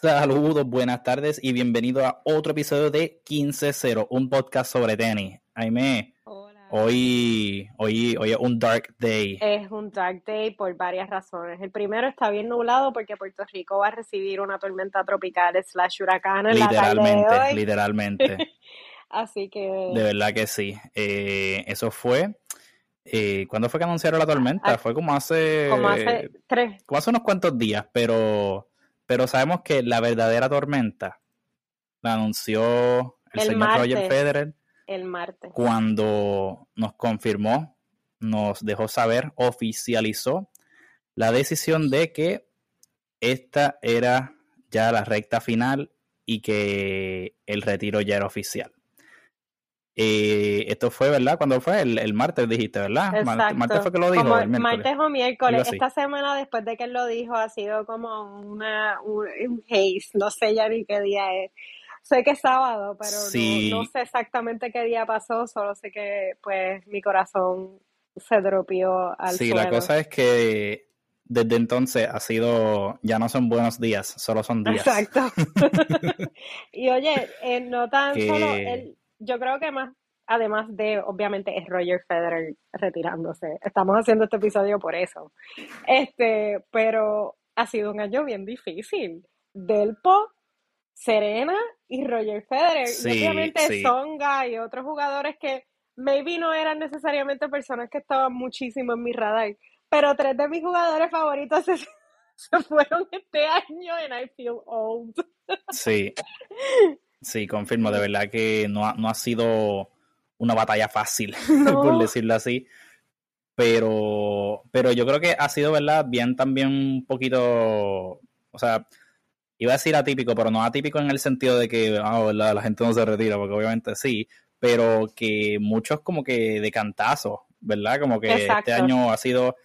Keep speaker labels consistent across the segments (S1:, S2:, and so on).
S1: Saludos, buenas tardes y bienvenido a otro episodio de 15-0, un podcast sobre tenis. Aime, hoy, hoy, hoy es un dark day.
S2: Es un dark day por varias razones. El primero está bien nublado porque Puerto Rico va a recibir una tormenta tropical slash huracán en la tarde de
S1: Literalmente,
S2: hoy.
S1: literalmente.
S2: Así que
S1: De verdad que sí. Eh, eso fue. Eh, ¿Cuándo fue que anunciaron la tormenta?
S2: Ah,
S1: Fue como hace,
S2: como hace tres,
S1: como hace unos cuantos días, pero, pero sabemos que la verdadera tormenta la anunció el,
S2: El
S1: señor Roger. Federer
S2: el martes.
S1: cuando nos confirmó, nos dejó saber, oficializó la decisión de que esta era ya la recta final y que el retiro ya era oficial. Eh, esto fue, ¿verdad? ¿Cuándo fue? El, el martes dijiste, ¿verdad?
S2: Exacto.
S1: martes fue que lo dijo, el
S2: martes o miércoles. Esta semana después de que él lo dijo ha sido como una, un, un haze. No sé ya ni qué día es. Sé que es sábado, pero no-
S1: Sí.
S2: no, sé exactamente qué día pasó. Solo sé que pues mi corazón se dropió al
S1: Sí, la cosa es que desde entonces ha sido, ya no son buenos días, solo son días.
S2: Exacto. Y oye, eh, no tan
S1: Que-
S2: solo él, yo creo que más, además de, obviamente, es Roger Federer retirándose. Estamos haciendo este episodio por eso. Este, pero ha sido un año bien difícil. Delpo, Serena y Roger Federer.
S1: Sí,
S2: y obviamente
S1: sí.
S2: Songa y otros jugadores que maybe no eran necesariamente personas que estaban muchísimo en mi radar. Pero tres de mis jugadores favoritos se, se fueron este año and I feel old.
S1: Sí, sí, confirmo, de verdad que no ha, no ha sido una batalla fácil, por decirlo así, pero, pero yo creo que ha sido, ¿verdad? Bien también un poquito, o sea, iba a decir atípico, pero no atípico en el sentido de que, ah, ¿verdad? La gente no se retira, porque obviamente sí, pero que muchos como que de cantazo, ¿verdad? Como que
S2: Exacto.
S1: este año ha sido...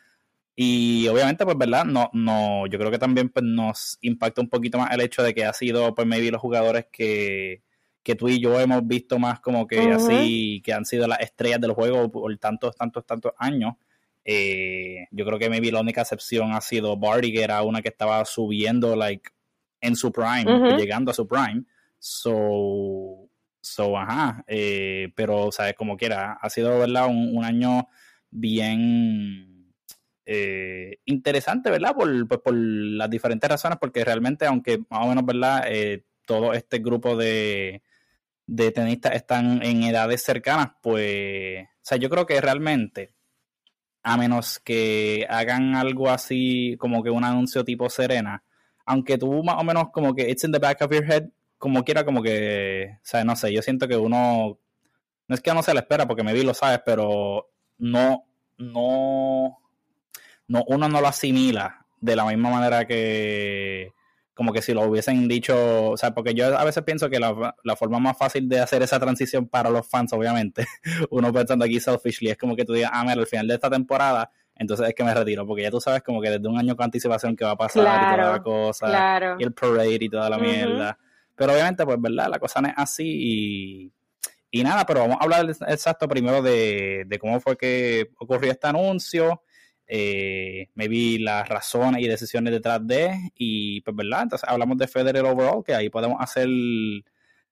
S1: Y obviamente, pues, ¿verdad? No, no, yo creo que también pues, nos impacta un poquito más el hecho de que ha sido, pues, maybe los jugadores que, que tú y yo hemos visto más como que así, que han sido las estrellas del juego por tantos, tantos, tantos años. Eh, yo creo que maybe la única excepción ha sido Barty, que era una que estaba subiendo, like, en su prime, llegando a su prime. So, so ajá, eh, pero, ¿sabes? Como quiera, ha sido, ¿verdad? Un, un año bien eh, interesante, ¿verdad? Por, pues, por las diferentes razones, porque realmente, aunque más o menos, ¿verdad? Eh, todo este grupo de, de tenistas están en edades cercanas, pues, o sea, yo creo que realmente, a menos que hagan algo así, como que un anuncio tipo Serena, aunque tú más o menos como que it's in the back of your head, como quiera, como que, o sea, no sé, yo siento que uno, no es que no se le espera, porque me vi lo sabes, pero no, no, no, uno no lo asimila de la misma manera que como que si lo hubiesen dicho, o sea, porque yo a veces pienso que la, la forma más fácil de hacer esa transición para los fans, obviamente, uno pensando aquí selfishly, es como que tú digas, ah, mira, al final de esta temporada, entonces es que me retiro, porque ya tú sabes como que desde un año con anticipación que va a pasar y toda la cosa,
S2: claro.
S1: y el parade y toda la mierda. Pero obviamente, pues, ¿verdad? La cosa no es así y, y nada, pero vamos a hablar exacto primero de, de cómo fue que ocurrió este anuncio, eh, maybe las razones y decisiones detrás de, y pues, ¿verdad? Entonces hablamos de Federer overall, que ahí podemos hacer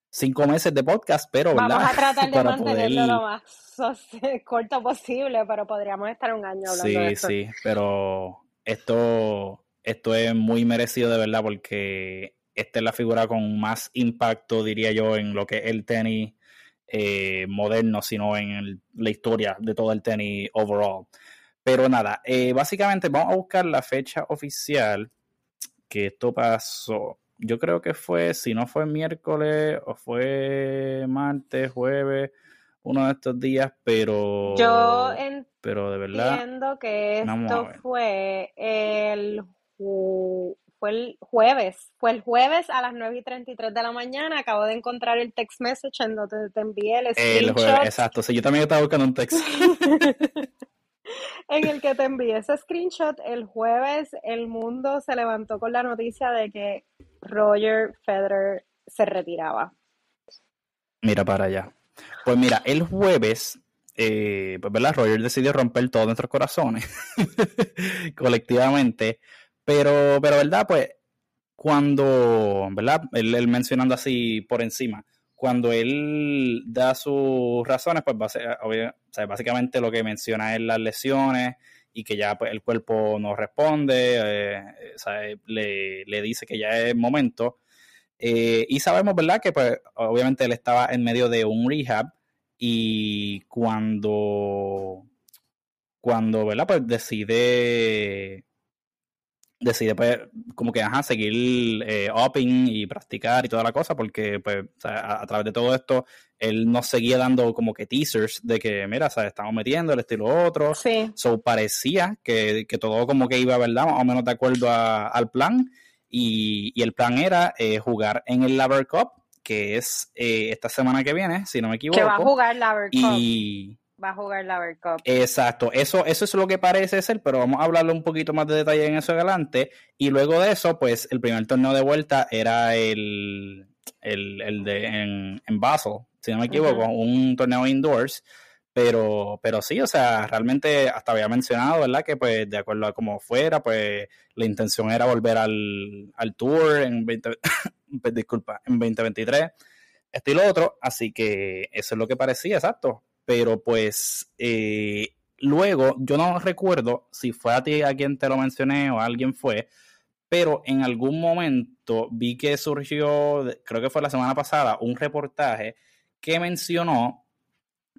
S1: cinco meses de podcast, pero, ¿verdad?
S2: Vamos a tratar de mantenerlo
S1: poder-
S2: lo más corto posible, pero podríamos estar un año hablando de
S1: Sí, sí, pero esto, esto es muy merecido de verdad porque esta es la figura con más impacto, diría yo, en lo que es el tenis eh, moderno, sino en el- la historia de todo el tenis overall. Pero nada, eh, básicamente vamos a buscar la fecha oficial que esto pasó. Yo creo que fue, si no fue miércoles o fue martes, jueves, uno de estos días, pero,
S2: Yo
S1: pero de verdad.
S2: entiendo que esto fue el, fue el jueves. Fue el jueves a las 9 y 33 de la mañana. Acabo de encontrar el text message en donde te envié el
S1: El jueves,
S2: screenshot
S1: exacto. Sí, yo también estaba buscando un texto.
S2: en el que te envié ese screenshot. El jueves el mundo se levantó con la noticia de que Roger Federer se retiraba.
S1: Mira para allá. Pues mira, el jueves, eh, pues verdad, Roger decidió romper todos nuestros corazones colectivamente. Pero, pero verdad, pues cuando, ¿verdad? Él, mencionando así por encima, cuando él da sus razones, pues básicamente lo que menciona es las lesiones y que ya pues, el cuerpo no responde, eh, le, le, dice que ya es momento. Eh, y sabemos, ¿verdad? Que pues obviamente él estaba en medio de un rehab y cuando, cuando, ¿verdad? Pues decide, decide pues como que, ajá, seguir eh, upping y practicar y toda la cosa porque pues a, través de todo esto él nos seguía dando como que teasers de que, mira, ¿sabes? estamos metiendo el estilo otro.
S2: Sí.
S1: So parecía que, que todo como que iba, ¿verdad? Más o menos de acuerdo al plan y, el plan era eh, jugar en el Laver Cup, que es eh, esta semana que viene, si no me equivoco.
S2: Que va a jugar Laver
S1: Cup. Y...
S2: Va a jugar Laver Cup.
S1: Exacto, eso, eso es lo que parece ser, pero vamos a hablarle un poquito más de detalle en eso adelante. Y luego de eso, pues el primer torneo de vuelta era el, el, de en, en, Basel, si no me equivoco, un torneo indoors. Pero, pero sí, o sea, realmente hasta había mencionado, ¿verdad? Que pues de acuerdo a cómo fuera, pues la intención era volver al, al tour en 20, disculpa, en 2023, esto y lo otro, así que eso es lo que parecía, exacto. Pero pues eh, luego, yo no recuerdo si fue a ti a quien te lo mencioné o a alguien fue, pero en algún momento vi que surgió, creo que fue la semana pasada, un reportaje que mencionó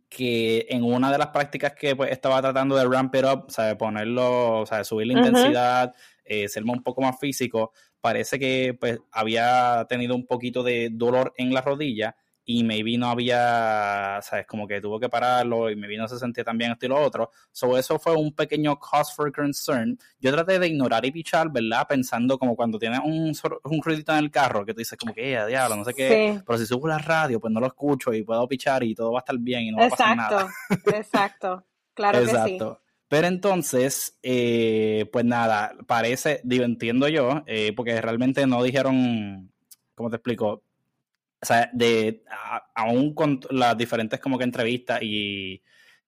S1: que en una de las prácticas que pues, estaba tratando de ramp it up, o ponerlo, o sea, subir la intensidad, eh, ser un poco más físico, parece que pues había tenido un poquito de dolor en la rodilla y maybe no había, sabes, como que tuvo que pararlo y maybe no se sentía tan bien esto y lo otro. So eso fue un pequeño cause for concern. Yo traté de ignorar y pichar, ¿verdad? Pensando como cuando tienes un, un ruidito en el carro que tú dices como que, eh, diablo, no sé qué, pero si subo la radio, pues no lo escucho y puedo pichar y todo va a estar bien y no va a pasar nada.
S2: Exacto, claro que sí.
S1: Pero entonces, eh, pues nada, parece, digo, entiendo yo, eh, porque realmente no dijeron, ¿cómo te explico? O sea, de, aún con las diferentes como que entrevistas y,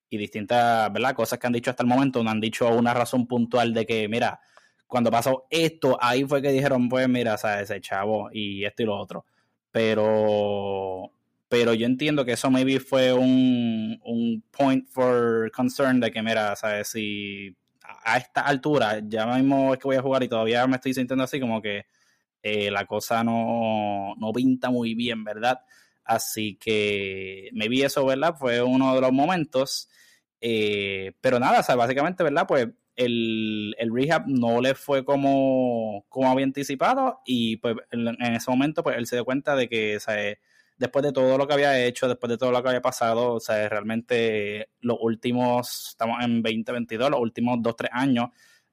S1: y distintas, ¿verdad? Cosas que han dicho hasta el momento, no han dicho una razón puntual de que, mira, cuando pasó esto, ahí fue que dijeron, pues mira, sea, ese chavo y esto y lo otro. Pero, pero yo entiendo que eso maybe fue un, un point for concern de que, mira, ¿sabes? Si a esta altura ya mismo es que voy a jugar y todavía me estoy sintiendo así como que eh, la cosa no, pinta muy bien, ¿verdad? Así que me vi eso, ¿verdad? Fue uno de los momentos. Eh, pero nada, o sea, básicamente, ¿verdad? Pues el, rehab no le fue como, como había anticipado y pues en, ese momento pues él se dio cuenta de que, o sea, después de todo lo que había hecho, después de todo lo que había pasado, o sea, realmente los últimos, estamos en 2022, los últimos dos, tres años,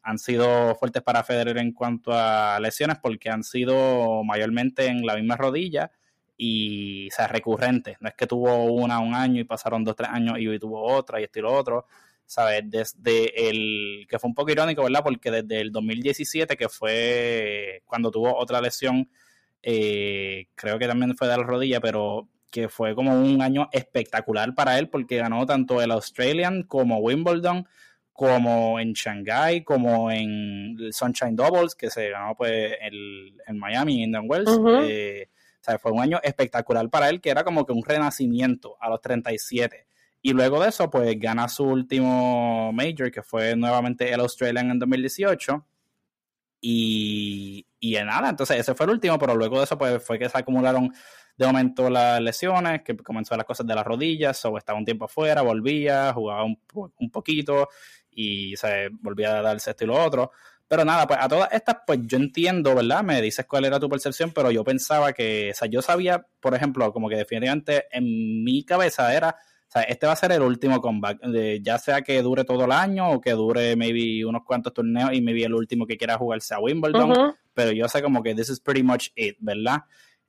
S1: han sido fuertes para Federer en cuanto a lesiones porque han sido mayormente en la misma rodilla y o sea, recurrentes. No es que tuvo una un año y pasaron dos, tres años y tuvo otra y esto y lo otro. ¿Sabes? Desde el. que fue un poco irónico, ¿verdad? Porque desde el 2017, que fue cuando tuvo otra lesión, eh, creo que también fue de la rodilla, pero que fue como un año espectacular para él porque ganó tanto el Australian como Wimbledon como en Shanghai, como en Sunshine Doubles, que se ganó pues el, en Miami, en Indian Wells. Eh, o sea, fue un año espectacular para él, que era como que un renacimiento a los 37. Y luego de eso, pues gana su último major, que fue nuevamente el Australian en 2018. Y, y en nada, entonces ese fue el último, pero luego de eso, pues fue que se acumularon de momento las lesiones, que comenzó las cosas de las rodillas, o estaba un tiempo afuera, volvía, jugaba un, un poquito, y se volvía a darse esto y lo otro. Pero nada, pues a todas estas, pues yo entiendo, ¿verdad? Me dices cuál era tu percepción, pero yo pensaba que, o sea, yo sabía, por ejemplo, como que definitivamente en mi cabeza era, o sea, este va a ser el último comeback, ya sea que dure todo el año o que dure maybe unos cuantos torneos y maybe el último que quiera jugarse a Wimbledon, pero yo sé como que this is pretty much it, ¿verdad?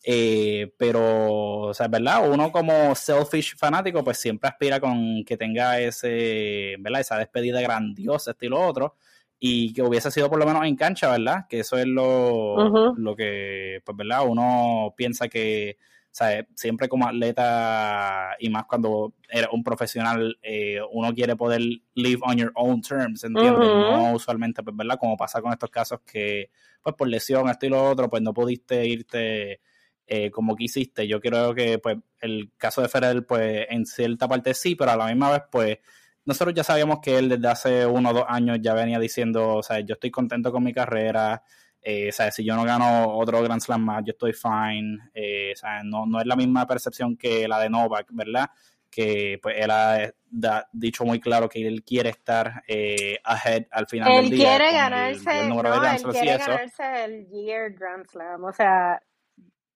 S1: Eh, pero, o sea, ¿verdad? Uno como selfish fanático, pues siempre aspira con que tenga ese, ¿verdad? Esa despedida grandiosa, estilo otro, y que hubiese sido por lo menos en cancha, ¿verdad? Que eso es lo, lo que, pues, ¿verdad? Uno piensa que, o sea, siempre como atleta y más cuando eres un profesional, eh, uno quiere poder live on your own terms, ¿entiendes? No usualmente, pues, ¿verdad? Como pasa con estos casos que, pues, por lesión, esto y lo otro, pues no pudiste irte eh, como quisiste. Yo creo que, pues, el caso de Federer, pues, en cierta parte sí, pero a la misma vez, pues, nosotros ya sabíamos que él desde hace uno o dos años ya venía diciendo, o sea, yo estoy contento con mi carrera, eh, o sea, si yo no gano otro Grand Slam más, yo estoy fine, eh, o sea, no, no es la misma percepción que la de Novak, ¿verdad? que pues él ha dicho muy claro que él quiere estar eh, ahead al final
S2: él
S1: del día.
S2: Quiere ganarse, el, no, él quiere ganarse el Year Grand Slam, o sea...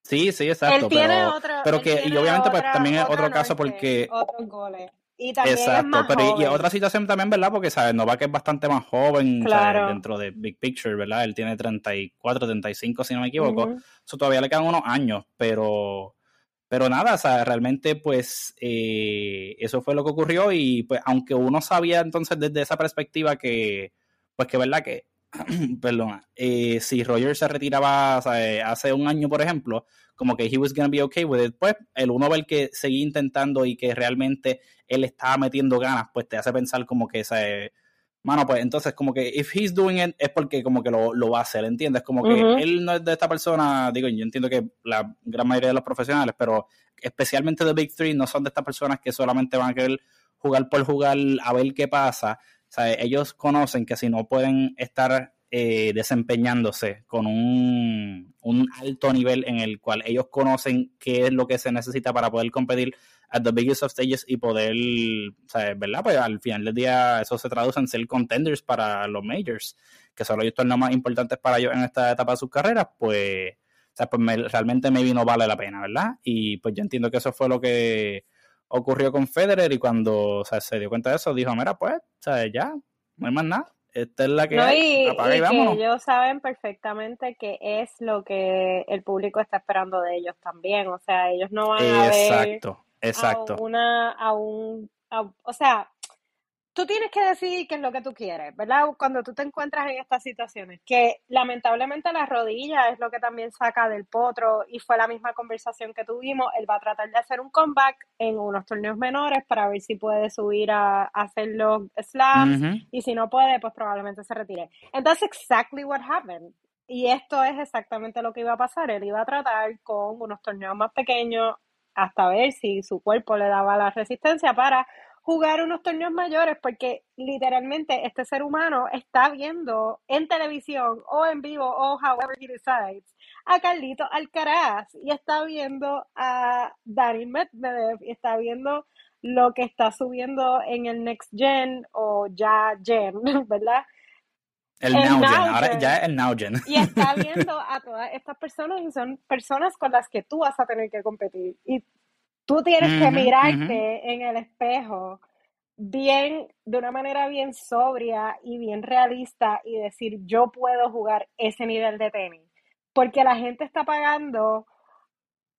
S1: Sí, sí, exacto. Él tiene pero, otro, pero que, y obviamente pues también es otro caso porque...
S2: Otros goles. Y también Exacto, es más pero
S1: y, otra situación también, ¿verdad? Porque, ¿sabes? Novak es bastante más joven dentro de Big Picture, ¿verdad? Él tiene 34, 35, si no me equivoco. Eso todavía le quedan unos años, pero... Pero nada, o sea, realmente pues eh, eso fue lo que ocurrió y pues aunque uno sabía entonces desde esa perspectiva que, pues que verdad que, perdona, eh, si Roger se retiraba hace un año, por ejemplo, como que he was gonna be okay with it, pues el uno ver que seguía intentando y que realmente él estaba metiendo ganas, pues te hace pensar como que ese mano, pues entonces como que if he's doing it es porque como que lo, lo va a hacer, ¿entiendes? Como que él no es de esta persona, digo, yo entiendo que la gran mayoría de los profesionales, pero especialmente de Big Three no son de estas personas que solamente van a querer jugar por jugar a ver qué pasa. O sea, ellos conocen que si no pueden estar eh, desempeñándose con un, un, alto nivel en el cual ellos conocen qué es lo que se necesita para poder competir at the biggest of stages y poder, ¿verdad? Pues al final del día eso se traduce en ser contenders para los majors, que son los torneos más importantes para ellos en esta etapa de sus carreras, pues, o sea, pues realmente maybe no vale la pena, ¿verdad? Y pues yo entiendo que eso fue lo que ocurrió con Federer y cuando se dio cuenta de eso dijo, mira, pues, ¿sabes? Ya, no hay más nada esta es la que,
S2: no, y, que ellos saben perfectamente que es lo que el público está esperando de ellos también. O sea, ellos no van a ver
S1: exacto, exacto.
S2: a una, a un, o sea, tú tienes que decidir qué es lo que tú quieres, ¿verdad? Cuando tú te encuentras en estas situaciones, que lamentablemente la rodilla es lo que también saca del potro y fue la misma conversación que tuvimos, él va a tratar de hacer un comeback en unos torneos menores para ver si puede subir a, hacer los slams y si no puede, pues probablemente se retire. Entonces, exactly what happened. Y esto es exactamente lo que iba a pasar. Él iba a tratar con unos torneos más pequeños hasta ver si su cuerpo le daba la resistencia para jugar unos torneos mayores porque literalmente este ser humano está viendo en televisión o en vivo o however he decides a Carlito Alcaraz y está viendo a Dani Medvedev y está viendo lo que está subiendo en el Next Gen o ya Gen, ¿verdad?
S1: El, Now, Gen, ahora ya es el Now Gen.
S2: Y está viendo a todas estas personas y son personas con las que tú vas a tener que competir. Y Tú tienes que mirarte en el espejo bien, de una manera bien sobria y bien realista y decir, yo puedo jugar ese nivel de tenis. Porque la gente está pagando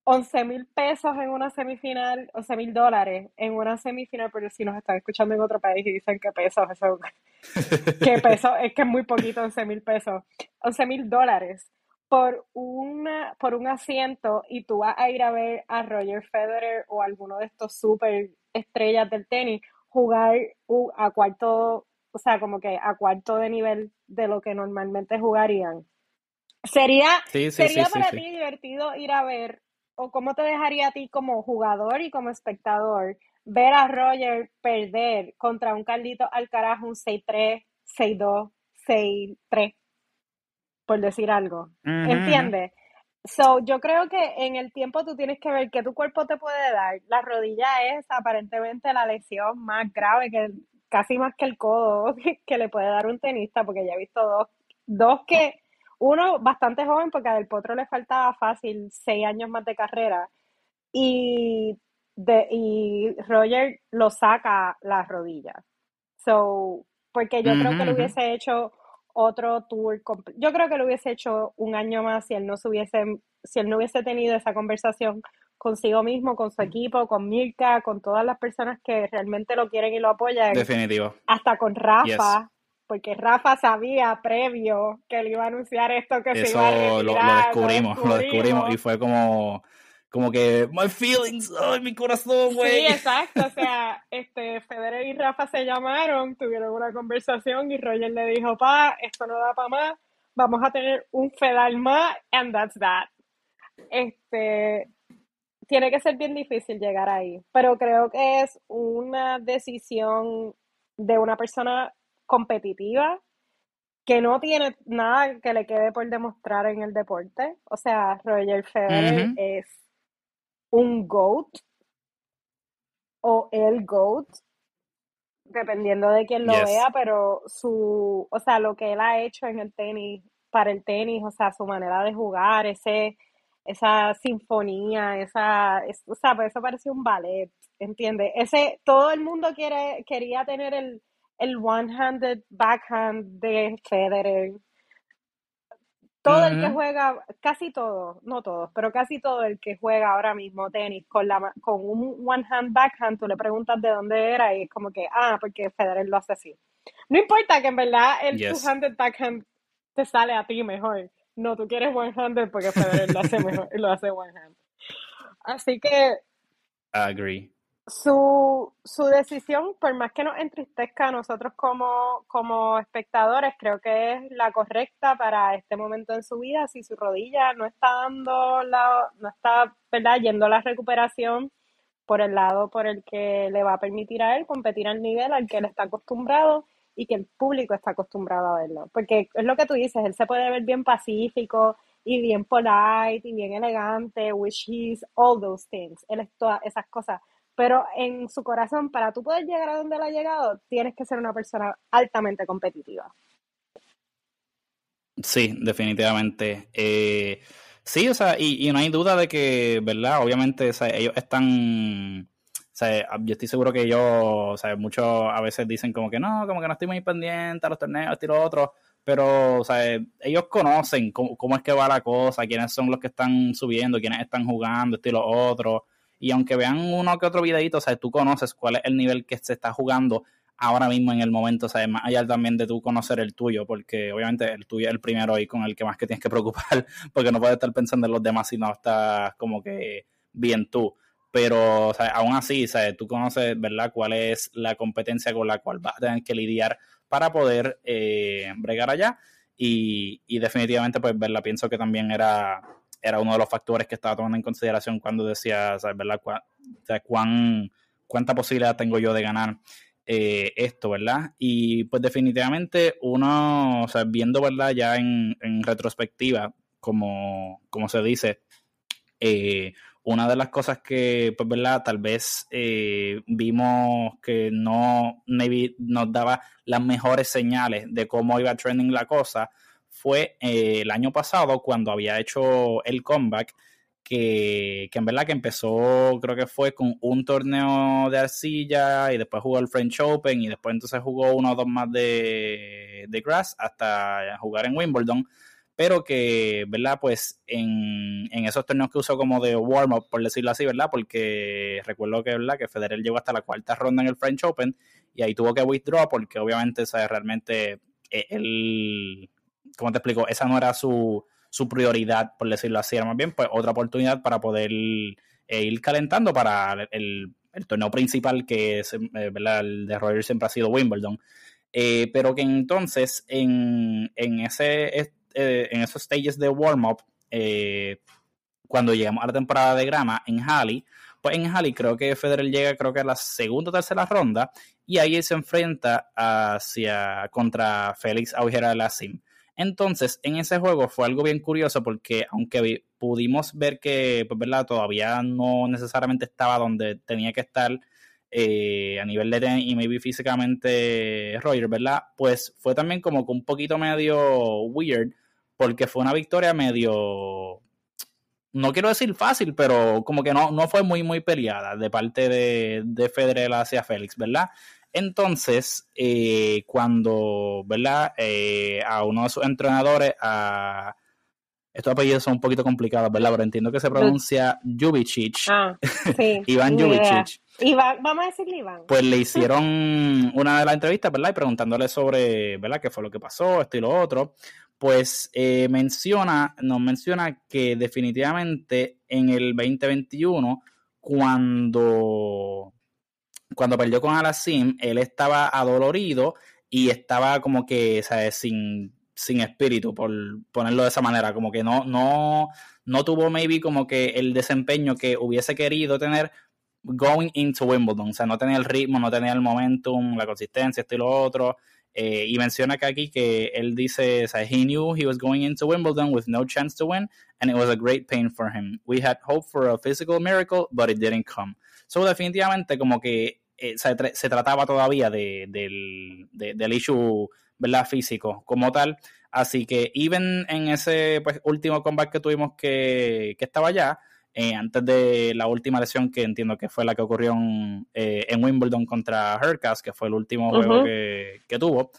S2: 11 mil pesos en una semifinal, 11 mil dólares en una semifinal, pero si nos están escuchando en otro país y dicen que pesos, eso, que pesos, es que es muy poquito, 11 mil pesos, 11 mil dólares por, una, por un asiento y tú vas a ir a ver a Roger Federer o alguno de estos super estrellas del tenis jugar a cuarto, o sea, como que a cuarto de nivel de lo que normalmente jugarían. Sería, sería para ti divertido ir a ver, o cómo te dejaría a ti como jugador y como espectador, ver a Roger perder contra un Carlito Alcaraz, un 6-3, 6-2, 6-3 por decir algo. ¿Entiendes? So, yo creo que en el tiempo tú tienes que ver qué tu cuerpo te puede dar. La rodilla es aparentemente la lesión más grave, que casi más que el codo que le puede dar un tenista, porque ya he visto dos, dos que, uno bastante joven, porque al potro le faltaba fácil seis años más de carrera, y, de, y Roger lo saca las rodillas. So, porque yo creo que lo hubiese hecho otro tour. Yo creo que lo hubiese hecho un año más si él no hubiese, si él no hubiese tenido esa conversación consigo mismo, con su equipo, con Mirka, con todas las personas que realmente lo quieren y lo apoyan.
S1: Definitivo.
S2: Hasta con Rafa, porque Rafa sabía previo que él iba a anunciar esto que se iba a
S1: lo, lo, descubrimos, lo descubrimos, y fue como como que, my feelings, ay, mi corazón, güey.
S2: Sí, exacto, o sea, este, Federer y Rafa se llamaron, tuvieron una conversación y Roger le dijo, pa, esto no da para más, vamos a tener un Fedal más, and that's that. Este, tiene que ser bien difícil llegar ahí, pero creo que es una decisión de una persona competitiva que no tiene nada que le quede por demostrar en el deporte. O sea, Roger Federer es un GOAT o el GOAT, dependiendo de quién lo vea, pero su, o sea, lo que él ha hecho en el tenis, para el tenis, o sea, su manera de jugar, ese, esa sinfonía, esa, o sea, pues eso parece un ballet, ¿entiendes? Ese, todo el mundo quiere, quería tener el, el one-handed backhand de Federer, todo el que juega, casi todo, no todos, pero casi todo el que juega ahora mismo tenis con, la, con un one hand backhand, tú le preguntas de dónde era y es como que, ah, porque Federer lo hace así. No importa que en verdad el two-handed backhand te sale a ti mejor. No, tú quieres one-handed porque Federer lo hace mejor, lo hace one-hand. Así que...
S1: Agree
S2: su, su decisión, por más que nos entristezca a nosotros como, como espectadores, creo que es la correcta para este momento en su vida. Si su rodilla no está dando la, no está, ¿verdad? Yendo a la recuperación por el lado por el que le va a permitir a él competir al nivel al que él está acostumbrado y que el público está acostumbrado a verlo. Porque es lo que tú dices, él se puede ver bien pacífico y bien polite y bien elegante, which he's all those things. Él es todas esas cosas pero en su corazón, para tú poder llegar a donde él ha llegado, tienes que ser una persona altamente competitiva.
S1: Sí, definitivamente. Eh, sí, o sea, y, no hay duda de que, ¿verdad? Obviamente, o sea, ellos están, o sea, yo estoy seguro que ellos, o sea, muchos a veces dicen como que no, como que no estoy muy pendiente a los torneos, y lo otro, pero, o sea, ellos conocen cómo, cómo, es que va la cosa, quiénes son los que están subiendo, quiénes están jugando, estilo otro. Y aunque vean uno que otro videito, sea, tú conoces cuál es el nivel que se está jugando ahora mismo en el momento, sea, más allá también de tú conocer el tuyo, porque obviamente el tuyo es el primero y con el que más que tienes que preocupar, porque no puedes estar pensando en los demás si no estás como que bien tú. Pero, aún así, sea, tú conoces, ¿verdad?, cuál es la competencia con la cual vas a tener que lidiar para poder eh, bregar allá. Y, y definitivamente, pues, verla, pienso que también era era uno de los factores que estaba tomando en consideración cuando decía, ¿verdad? cuán, ¿Cuánta posibilidad tengo yo de ganar eh, esto, verdad? Y pues definitivamente uno, o sea, viendo, ¿verdad? Ya en, retrospectiva, como, como se dice, eh, una de las cosas que, pues, ¿verdad? Tal vez eh, vimos que no nos daba las mejores señales de cómo iba trending la cosa fue eh, el año pasado cuando había hecho el comeback, que, en verdad que empezó, creo que fue con un torneo de arcilla y después jugó el French Open y después entonces jugó uno o dos más de, de grass hasta jugar en Wimbledon. Pero que, ¿verdad? Pues en, esos torneos que usó como de warm-up, por decirlo así, ¿verdad? Porque recuerdo que, ¿verdad? Que Federer llegó hasta la cuarta ronda en el French Open y ahí tuvo que withdraw porque obviamente, ¿sabes? Realmente eh, él ¿cómo te explico? Esa no era su, prioridad, por decirlo así, era más bien pues otra oportunidad para poder eh, ir calentando para el, torneo principal que es, eh. El de Roger siempre ha sido Wimbledon. Eh, pero que entonces en, ese, en esos stages de warm-up, cuando llegamos a la temporada de grama en Halley, pues en Halley creo que Federer llega creo que a la segunda o tercera ronda y ahí se enfrenta hacia contra Félix Aujera Lassim. Entonces, en ese juego fue algo bien curioso porque aunque pudimos ver que, pues, ¿verdad? Todavía no necesariamente estaba donde tenía que estar eh, a nivel de y maybe físicamente Roger, ¿verdad? Pues fue también como que un poquito medio weird porque fue una victoria medio no quiero decir fácil, pero como que no, no fue muy, muy peleada de parte de, de Federer hacia Félix, ¿verdad? Entonces, eh, cuando, ¿verdad? Eh, a uno de sus entrenadores, a... Estos apellidos son un poquito complicados, ¿verdad? Pero entiendo que se pronuncia Jubicic.
S2: Ah, sí.
S1: Iván Jubicic.
S2: Iván, vamos a decirle Iván.
S1: Pues le hicieron una de las entrevistas, ¿verdad? Y preguntándole sobre, ¿verdad? ¿Qué fue lo que pasó? Esto y lo otro pues eh, menciona, nos menciona que definitivamente en el 2021, cuando, cuando perdió con Alasim, él estaba adolorido y estaba como que, ¿sabes? Sin, sin espíritu, por ponerlo de esa manera, como que no, no, no tuvo maybe como que el desempeño que hubiese querido tener going into Wimbledon, o sea, no tenía el ritmo, no tenía el momentum, la consistencia, esto y lo otro. Eh, y menciona que aquí que él dice, o sea, he knew he was going into Wimbledon with no chance to win, and it was a great pain for him. We had hope for a physical miracle, but it didn't come. So, definitivamente, como que eh, se, se, trataba todavía de, del, de, del issue, ¿verdad? Físico como tal. Así que, even en ese pues, último combate que tuvimos que, que estaba allá, eh, antes de la última lesión que entiendo que fue la que ocurrió en, eh, Wimbledon contra Hercas, que fue el último juego que, tuvo,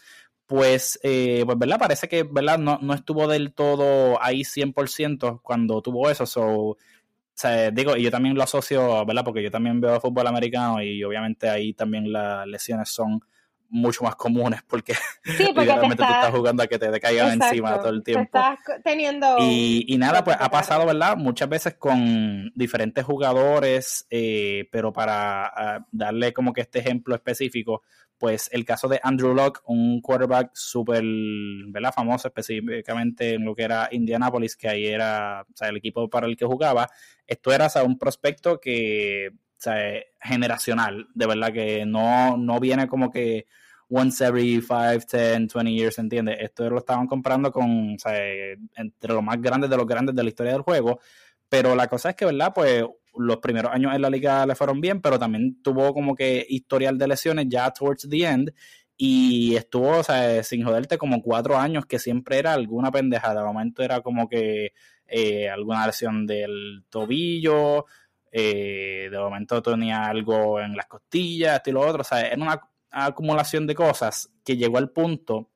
S1: pues, eh, pues, ¿verdad? Parece que, ¿verdad? No, no estuvo del todo ahí 100% cuando tuvo eso, so, o sea, digo, y yo también lo asocio, ¿verdad? Porque yo también veo fútbol americano y obviamente ahí también las lesiones son mucho más comunes porque,
S2: sí, porque
S1: literalmente tú estás jugando a que te, caigan encima todo el tiempo.
S2: estás teniendo...
S1: Y, nada, pues ha pasado, ¿verdad? Muchas veces con diferentes jugadores, eh, pero para ah, darle como que este ejemplo específico, pues el caso de Andrew Locke, un quarterback súper. Famoso específicamente en lo que era Indianapolis, que ahí era, o sea, el equipo para el que jugaba. Esto era, o sea, un prospecto que generacional, de verdad que no, no viene como que once every 5, 10, 20 years, ¿entiendes? Esto lo estaban comprando con, o sea, entre los más grandes de los grandes de la historia del juego, pero la cosa es que, ¿verdad? Pues los primeros años en la liga le fueron bien, pero también tuvo como que historial de lesiones ya towards the end y estuvo, o sea, sin joderte como cuatro años que siempre era alguna pendejada. De momento era como que eh, alguna lesión del tobillo, eh, de momento tenía algo en las costillas, esto y lo otro, o sea, era una acumulación de cosas que llegó al punto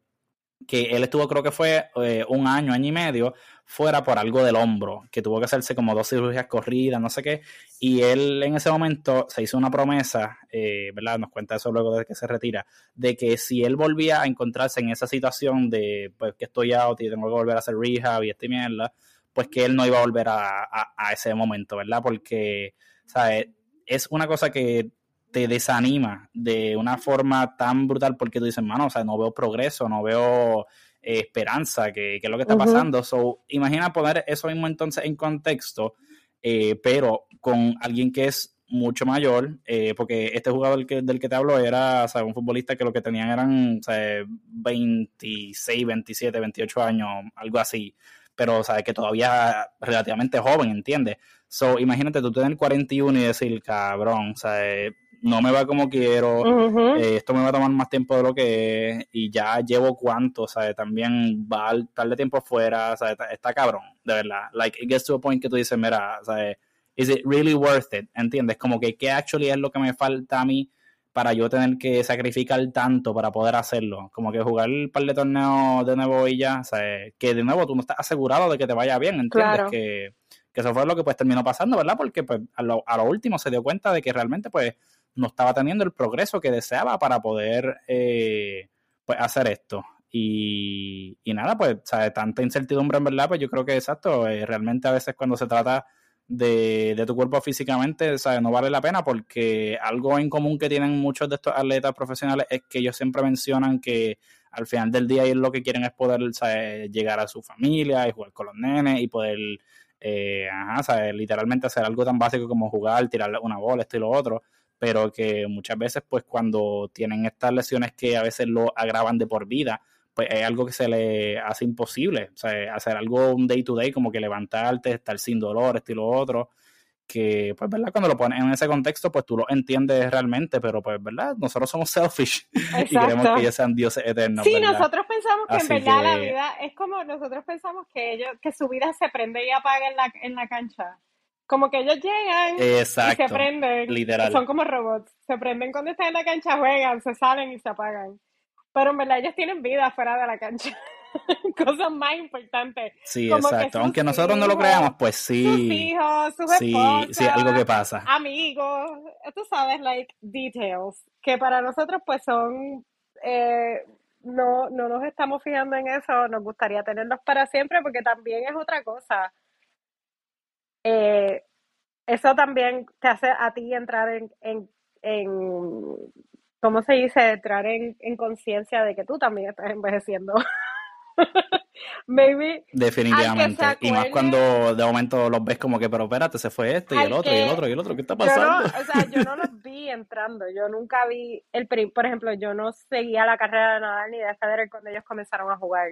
S1: que él estuvo, creo que fue eh, un año, año y medio, fuera por algo del hombro, que tuvo que hacerse como dos cirugías corridas, no sé qué, y él en ese momento se hizo una promesa, eh, ¿verdad? Nos cuenta eso luego de que se retira, de que si él volvía a encontrarse en esa situación de, pues, que estoy out y tengo que volver a hacer rehab y esta mierda, pues que él no iba a volver a, ese momento, ¿verdad? Porque, ¿sabes? Es una cosa que te desanima de una forma tan brutal porque tú dices, mano, o sea, no veo progreso, no veo eh, esperanza, que, es lo que está pasando. So, imagina poner eso mismo entonces en contexto, eh, pero con alguien que es mucho mayor, eh, porque este jugador que, del que te hablo era o sea, un futbolista que lo que tenían eran o sea, 26, 27, 28 años, algo así pero sabes que todavía relativamente joven, ¿entiendes? So, imagínate tú tener 41 y decir, cabrón, ¿sabes? No me va como quiero, eh, esto me va a tomar más tiempo de lo que es, y ya llevo cuánto, ¿sabes? También va a de tiempo fuera, ¿sabes? Está, cabrón, de verdad. Like, it gets to a point que tú dices, mira, ¿sabes? Is it really worth it? ¿Entiendes? Como que, ¿qué actually es lo que me falta a mí para yo tener que sacrificar tanto para poder hacerlo. Como que jugar un par de torneos de nuevo y ya, sea, que de nuevo tú no estás asegurado de que te vaya bien, ¿entiendes? Que, eso fue lo que pues terminó pasando, ¿verdad? Porque pues a lo, a lo, último se dio cuenta de que realmente pues no estaba teniendo el progreso que deseaba para poder eh, pues hacer esto. Y, y nada, pues, ¿sabes? Tanta incertidumbre en verdad, pues yo creo que exacto, eh, realmente a veces cuando se trata de, tu cuerpo físicamente, ¿sabes? no vale la pena porque algo en común que tienen muchos de estos atletas profesionales es que ellos siempre mencionan que al final del día ellos lo que quieren es poder llegar a su familia y jugar con los nenes y poder, eh, ajá, literalmente hacer algo tan básico como jugar, tirar una bola, esto y lo otro, pero que muchas veces pues cuando tienen estas lesiones que a veces lo agravan de por vida, pues es algo que se le hace imposible. O sea, hacer algo un day to day, como que levantarte, estar sin dolor, esto y lo otro, que, pues, ¿verdad? Cuando lo pones en ese contexto, pues tú lo entiendes realmente, pero, pues, ¿verdad? Nosotros somos selfish y queremos que ellos sean dioses eternos.
S2: Sí, nosotros pensamos que en verdad la vida es como nosotros pensamos que ellos, que su vida se prende y apaga en la, en la cancha. Como que ellos llegan y se prenden. Literal. Son como robots. Se prenden cuando están en la cancha, juegan, se salen y se apagan. Pero en verdad ellos tienen vida fuera de la cancha. Cosas más importantes.
S1: Sí, exacto. Aunque nosotros no lo creamos, pues sí.
S2: Sus hijos, sus sí,
S1: sí, algo que pasa.
S2: Amigos, tú sabes, like, details, que para nosotros pues son eh, no, no nos estamos fijando en eso, nos gustaría tenerlos para siempre porque también es otra cosa. Eh, eso también te hace a ti entrar en, en, en ¿cómo se dice? Entrar en, en conciencia de que tú también estás envejeciendo. Maybe.
S1: Definitivamente. Y más cuando de momento los ves como que, pero espérate, se fue este y el otro y el otro y el otro. ¿Qué está pasando?
S2: o sea, yo no los vi entrando. Yo nunca vi el por ejemplo, yo no seguía la carrera de Nadal ni de Federer cuando ellos comenzaron a jugar.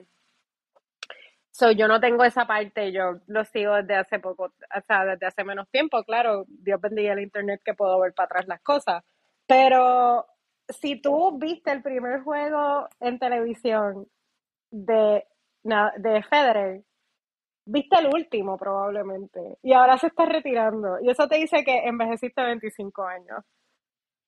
S2: So, yo no tengo esa parte, yo lo sigo desde hace poco, o sea, desde hace menos tiempo, claro, Dios bendiga el internet que puedo ver para atrás las cosas, pero si tú viste el primer juego en televisión de, de Federer, viste el último probablemente y ahora se está retirando y eso te dice que envejeciste 25 años.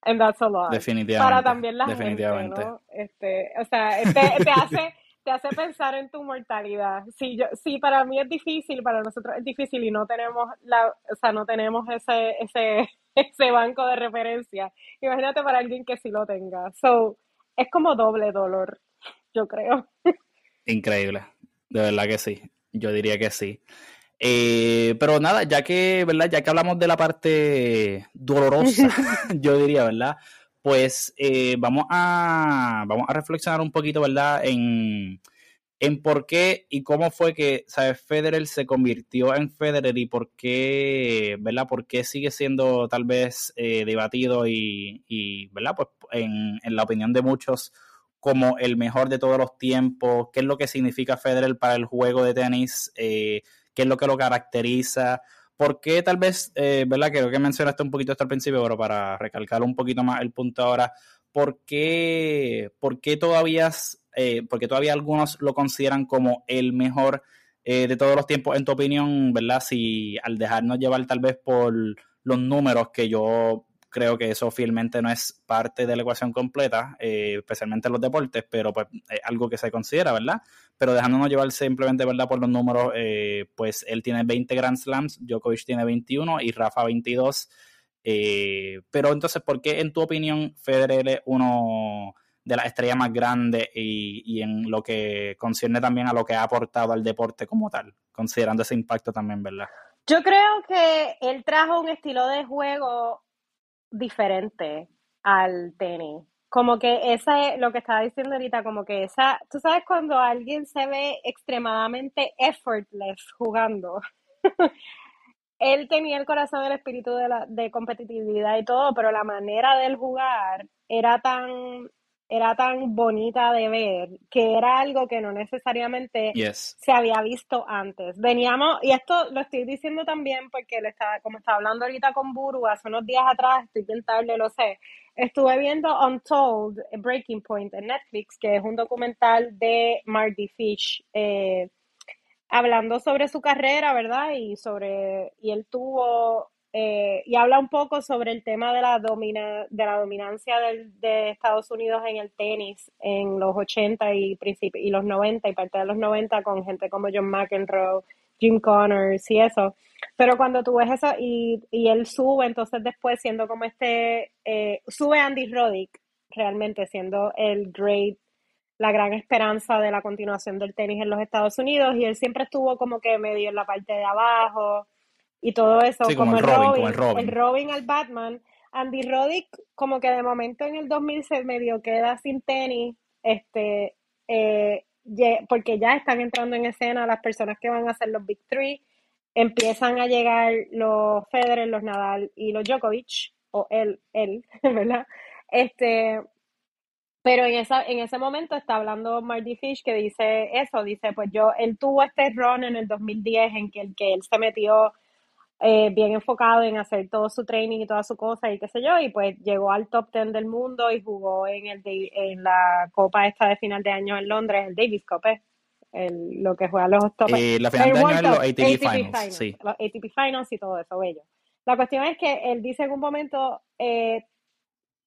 S2: And that's a lot.
S1: Definitivamente.
S2: Para también la definitivamente. gente, ¿no? Este, o sea, te, te hace te hace pensar en tu mortalidad. Si yo, si para mí es difícil, para nosotros es difícil y no tenemos la, o sea, no tenemos ese, ese, ese banco de referencia. Imagínate para alguien que sí lo tenga. So, es como doble dolor, yo creo.
S1: Increíble, de verdad que sí, yo diría que sí. Eh, pero nada, ya que, ¿verdad? Ya que hablamos de la parte dolorosa, yo diría, ¿verdad? Pues eh, vamos, a, vamos a reflexionar un poquito, ¿verdad? En, en por qué y cómo fue que, ¿sabes? Federer se convirtió en Federer y por qué, ¿verdad? Por qué sigue siendo tal vez eh, debatido y, y, ¿verdad? Pues en, en la opinión de muchos como el mejor de todos los tiempos, qué es lo que significa Federer para el juego de tenis, eh, qué es lo que lo caracteriza, por qué tal vez, eh, ¿verdad? Creo que mencionaste un poquito hasta el principio, pero para recalcar un poquito más el punto ahora, ¿por qué, por qué todavía, eh, porque todavía algunos lo consideran como el mejor de todos los tiempos, en tu opinión, ¿verdad? Si al dejarnos llevar tal vez por los números que yo creo que eso fielmente no es parte de la ecuación completa, eh, especialmente en los deportes, pero pues es algo que se considera, ¿verdad? Pero dejándonos llevar simplemente, ¿verdad? Por los números, eh, pues él tiene 20 Grand Slams, Djokovic tiene 21 y Rafa 22. Eh, pero entonces, ¿por qué en tu opinión Federer es uno de las estrellas más grandes y, y, en lo que concierne también a lo que ha aportado al deporte como tal, considerando ese impacto también, ¿verdad?
S2: Yo creo que él trajo un estilo de juego diferente al tenis. Como que esa es lo que estaba diciendo ahorita, como que esa, tú sabes cuando alguien se ve extremadamente effortless jugando. Él tenía el corazón, el espíritu de, la, de competitividad y todo, pero la manera de él jugar era tan era tan bonita de ver que era algo que no necesariamente se había visto antes. Veníamos, y esto lo estoy diciendo también porque le estaba, como estaba hablando ahorita con Buru hace unos días atrás, estoy bien tarde, lo sé, estuve viendo Untold, Breaking Point en Netflix, que es un documental de Marty Fish, eh, hablando sobre su carrera, ¿verdad? Y sobre, y él tuvo eh, y habla un poco sobre el tema de la, domina, de la dominancia de Estados Unidos en el tenis en los 80 y, y los 90 y parte de los 90 con gente como John McEnroe, Jim Connors y eso. Pero cuando tú ves eso y, y él sube, entonces después siendo como este, eh, sube Andy Roddick realmente siendo el great, la gran esperanza de la continuación del tenis en los Estados Unidos y él siempre estuvo como que medio en la parte de abajo y todo eso, como, el Robin, el Robin, al Batman. Andy Roddick, como que de momento en el 2000 se medio queda sin tenis, este, eh, porque ya están entrando en escena las personas que van a ser los Big Three, empiezan a llegar los Federer, los Nadal y los Djokovic, o él, él, ¿verdad? Este, pero en, esa, en ese momento está hablando Marty Fish que dice eso, dice, pues yo, él tuvo este run en el 2010 en que, el que él se metió eh, bien enfocado en hacer todo su training y toda su cosa y qué sé yo, y pues llegó al top 10 del mundo y jugó en el en la copa esta de final de año en Londres, el Davis Cup, ¿eh? el, lo que juegan los top.
S1: Eh, la final de año es los ATP, Finals, sí.
S2: Los ATP Finals y todo eso, bello. La cuestión es que él dice en un momento, eh,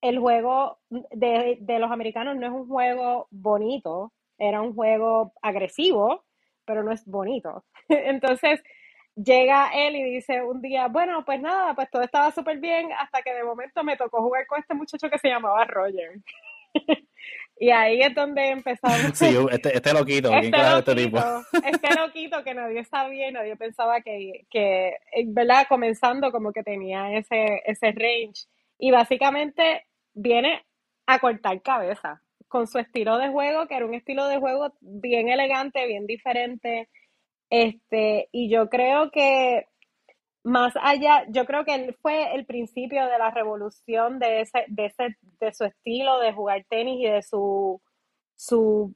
S2: el juego de, de los americanos no es un juego bonito, era un juego agresivo, pero no es bonito. Entonces, llega él y dice un día, bueno, pues nada, pues todo estaba súper bien hasta que de momento me tocó jugar con este muchacho que se llamaba Roger. Y ahí es donde empezamos.
S1: Sí, este, este loquito, ¿quién
S2: este,
S1: de
S2: este tipo? Este loquito que nadie sabía y nadie pensaba que, que, ¿verdad? Comenzando como que tenía ese, ese range. Y básicamente viene a cortar cabeza con su estilo de juego, que era un estilo de juego bien elegante, bien diferente. Este, y yo creo que más allá, yo creo que él fue el principio de la revolución de ese, de ese, de su estilo de jugar tenis y de su, su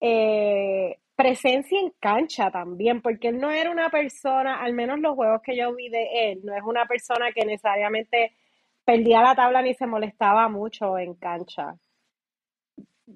S2: eh, presencia en cancha también, porque él no era una persona, al menos los juegos que yo vi de él, no es una persona que necesariamente perdía la tabla ni se molestaba mucho en cancha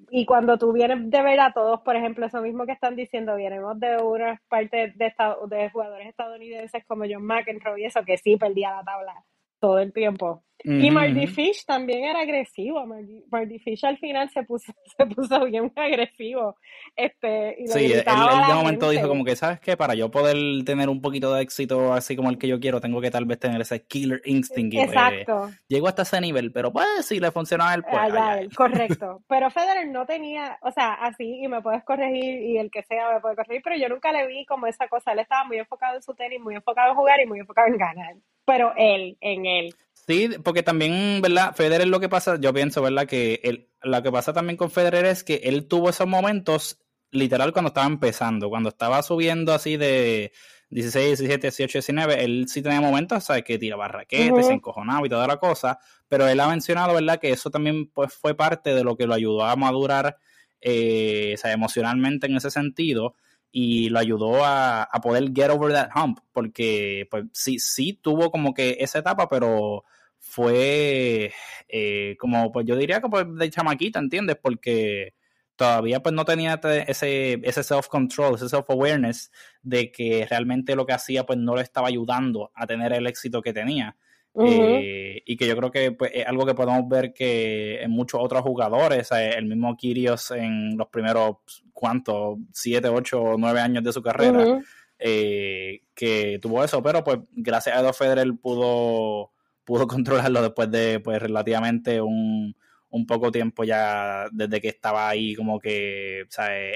S2: y cuando tú vienes de ver a todos, por ejemplo, eso mismo que están diciendo, vienemos de una parte de, de jugadores estadounidenses como John McEnroe y eso, que sí perdía la tabla todo el tiempo. Y Marty Fish también era agresivo. Marty, Fish al final se puso, se puso bien agresivo. Este, y
S1: sí, él, de momento dijo como que, ¿sabes qué? Para yo poder tener un poquito de éxito así como el que yo quiero, tengo que tal vez tener ese killer instinct.
S2: Pues, Exacto.
S1: llego hasta ese nivel, pero pues si le funciona a él, pues.
S2: correcto. Pero Federer no tenía, o sea, así, y me puedes corregir, y el que sea me puede corregir, pero yo nunca le vi como esa cosa. Él estaba muy enfocado en su tenis, muy enfocado en jugar y muy enfocado en ganar. Pero él, en él.
S1: Sí, porque también, ¿verdad? Federer lo que pasa, yo pienso, ¿verdad? Que él, lo que pasa también con Federer es que él tuvo esos momentos literal cuando estaba empezando, cuando estaba subiendo así de 16, 17, 18, 19, él sí tenía momentos, ¿sabes? Que tiraba raquetes, se encojonaba y toda la cosa, pero él ha mencionado, ¿verdad? Que eso también pues, fue parte de lo que lo ayudó a madurar, eh, o sea, emocionalmente en ese sentido y lo ayudó a, a, poder get over that hump, porque pues sí, sí tuvo como que esa etapa, pero fue eh, como, pues yo diría que pues de chamaquita, ¿entiendes? Porque todavía pues no tenía ese, ese self-control, ese self-awareness de que realmente lo que hacía pues no le estaba ayudando a tener el éxito que tenía. Eh, y que yo creo que pues, es algo que podemos ver que en muchos otros jugadores, el mismo Kirios en los primeros, ¿cuántos? Siete, ocho, nueve años de su carrera, eh, que tuvo eso, pero pues gracias a Edo Federer pudo pudo controlarlo después de pues relativamente un, un poco tiempo ya desde que estaba ahí como que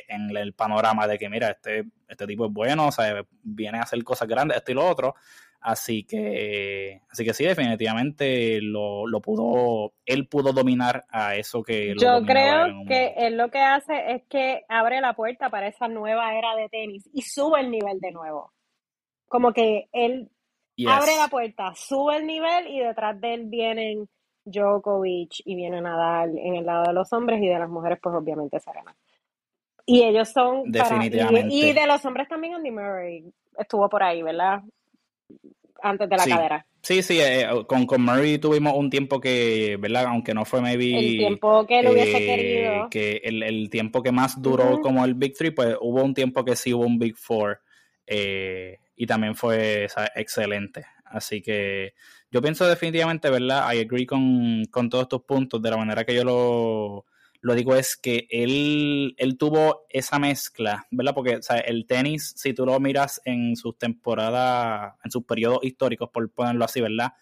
S1: en el panorama de que mira, este, este tipo es bueno, o sea, viene a hacer cosas grandes, esto y lo otro. Así que, así que sí, definitivamente lo, lo pudo, él pudo dominar a eso que
S2: lo Yo creo que él lo que hace es que abre la puerta para esa nueva era de tenis y sube el nivel de nuevo. Como que él Abre la puerta, sube el nivel y detrás de él vienen Djokovic y viene Nadal en el lado de los hombres y de las mujeres, pues obviamente Serena. Y ellos son.
S1: Definitivamente.
S2: y, de los hombres también Andy Murray estuvo por ahí, ¿verdad? Antes de la cadera.
S1: Sí, sí, eh, con, con Murray tuvimos un tiempo que, ¿verdad? Aunque no fue maybe...
S2: El tiempo que él hubiese eh, querido.
S1: Que el, el, tiempo que más duró como el Big Three, pues hubo un tiempo que sí hubo un Big Four. Eh, y también fue excelente. Así que yo pienso definitivamente, ¿verdad? I agree con, todos estos puntos. De la manera que yo lo, lo digo es que él, él tuvo esa mezcla, ¿verdad? Porque o el tenis, si tú lo miras en sus temporadas, en sus periodos históricos, por ponerlo así, ¿verdad?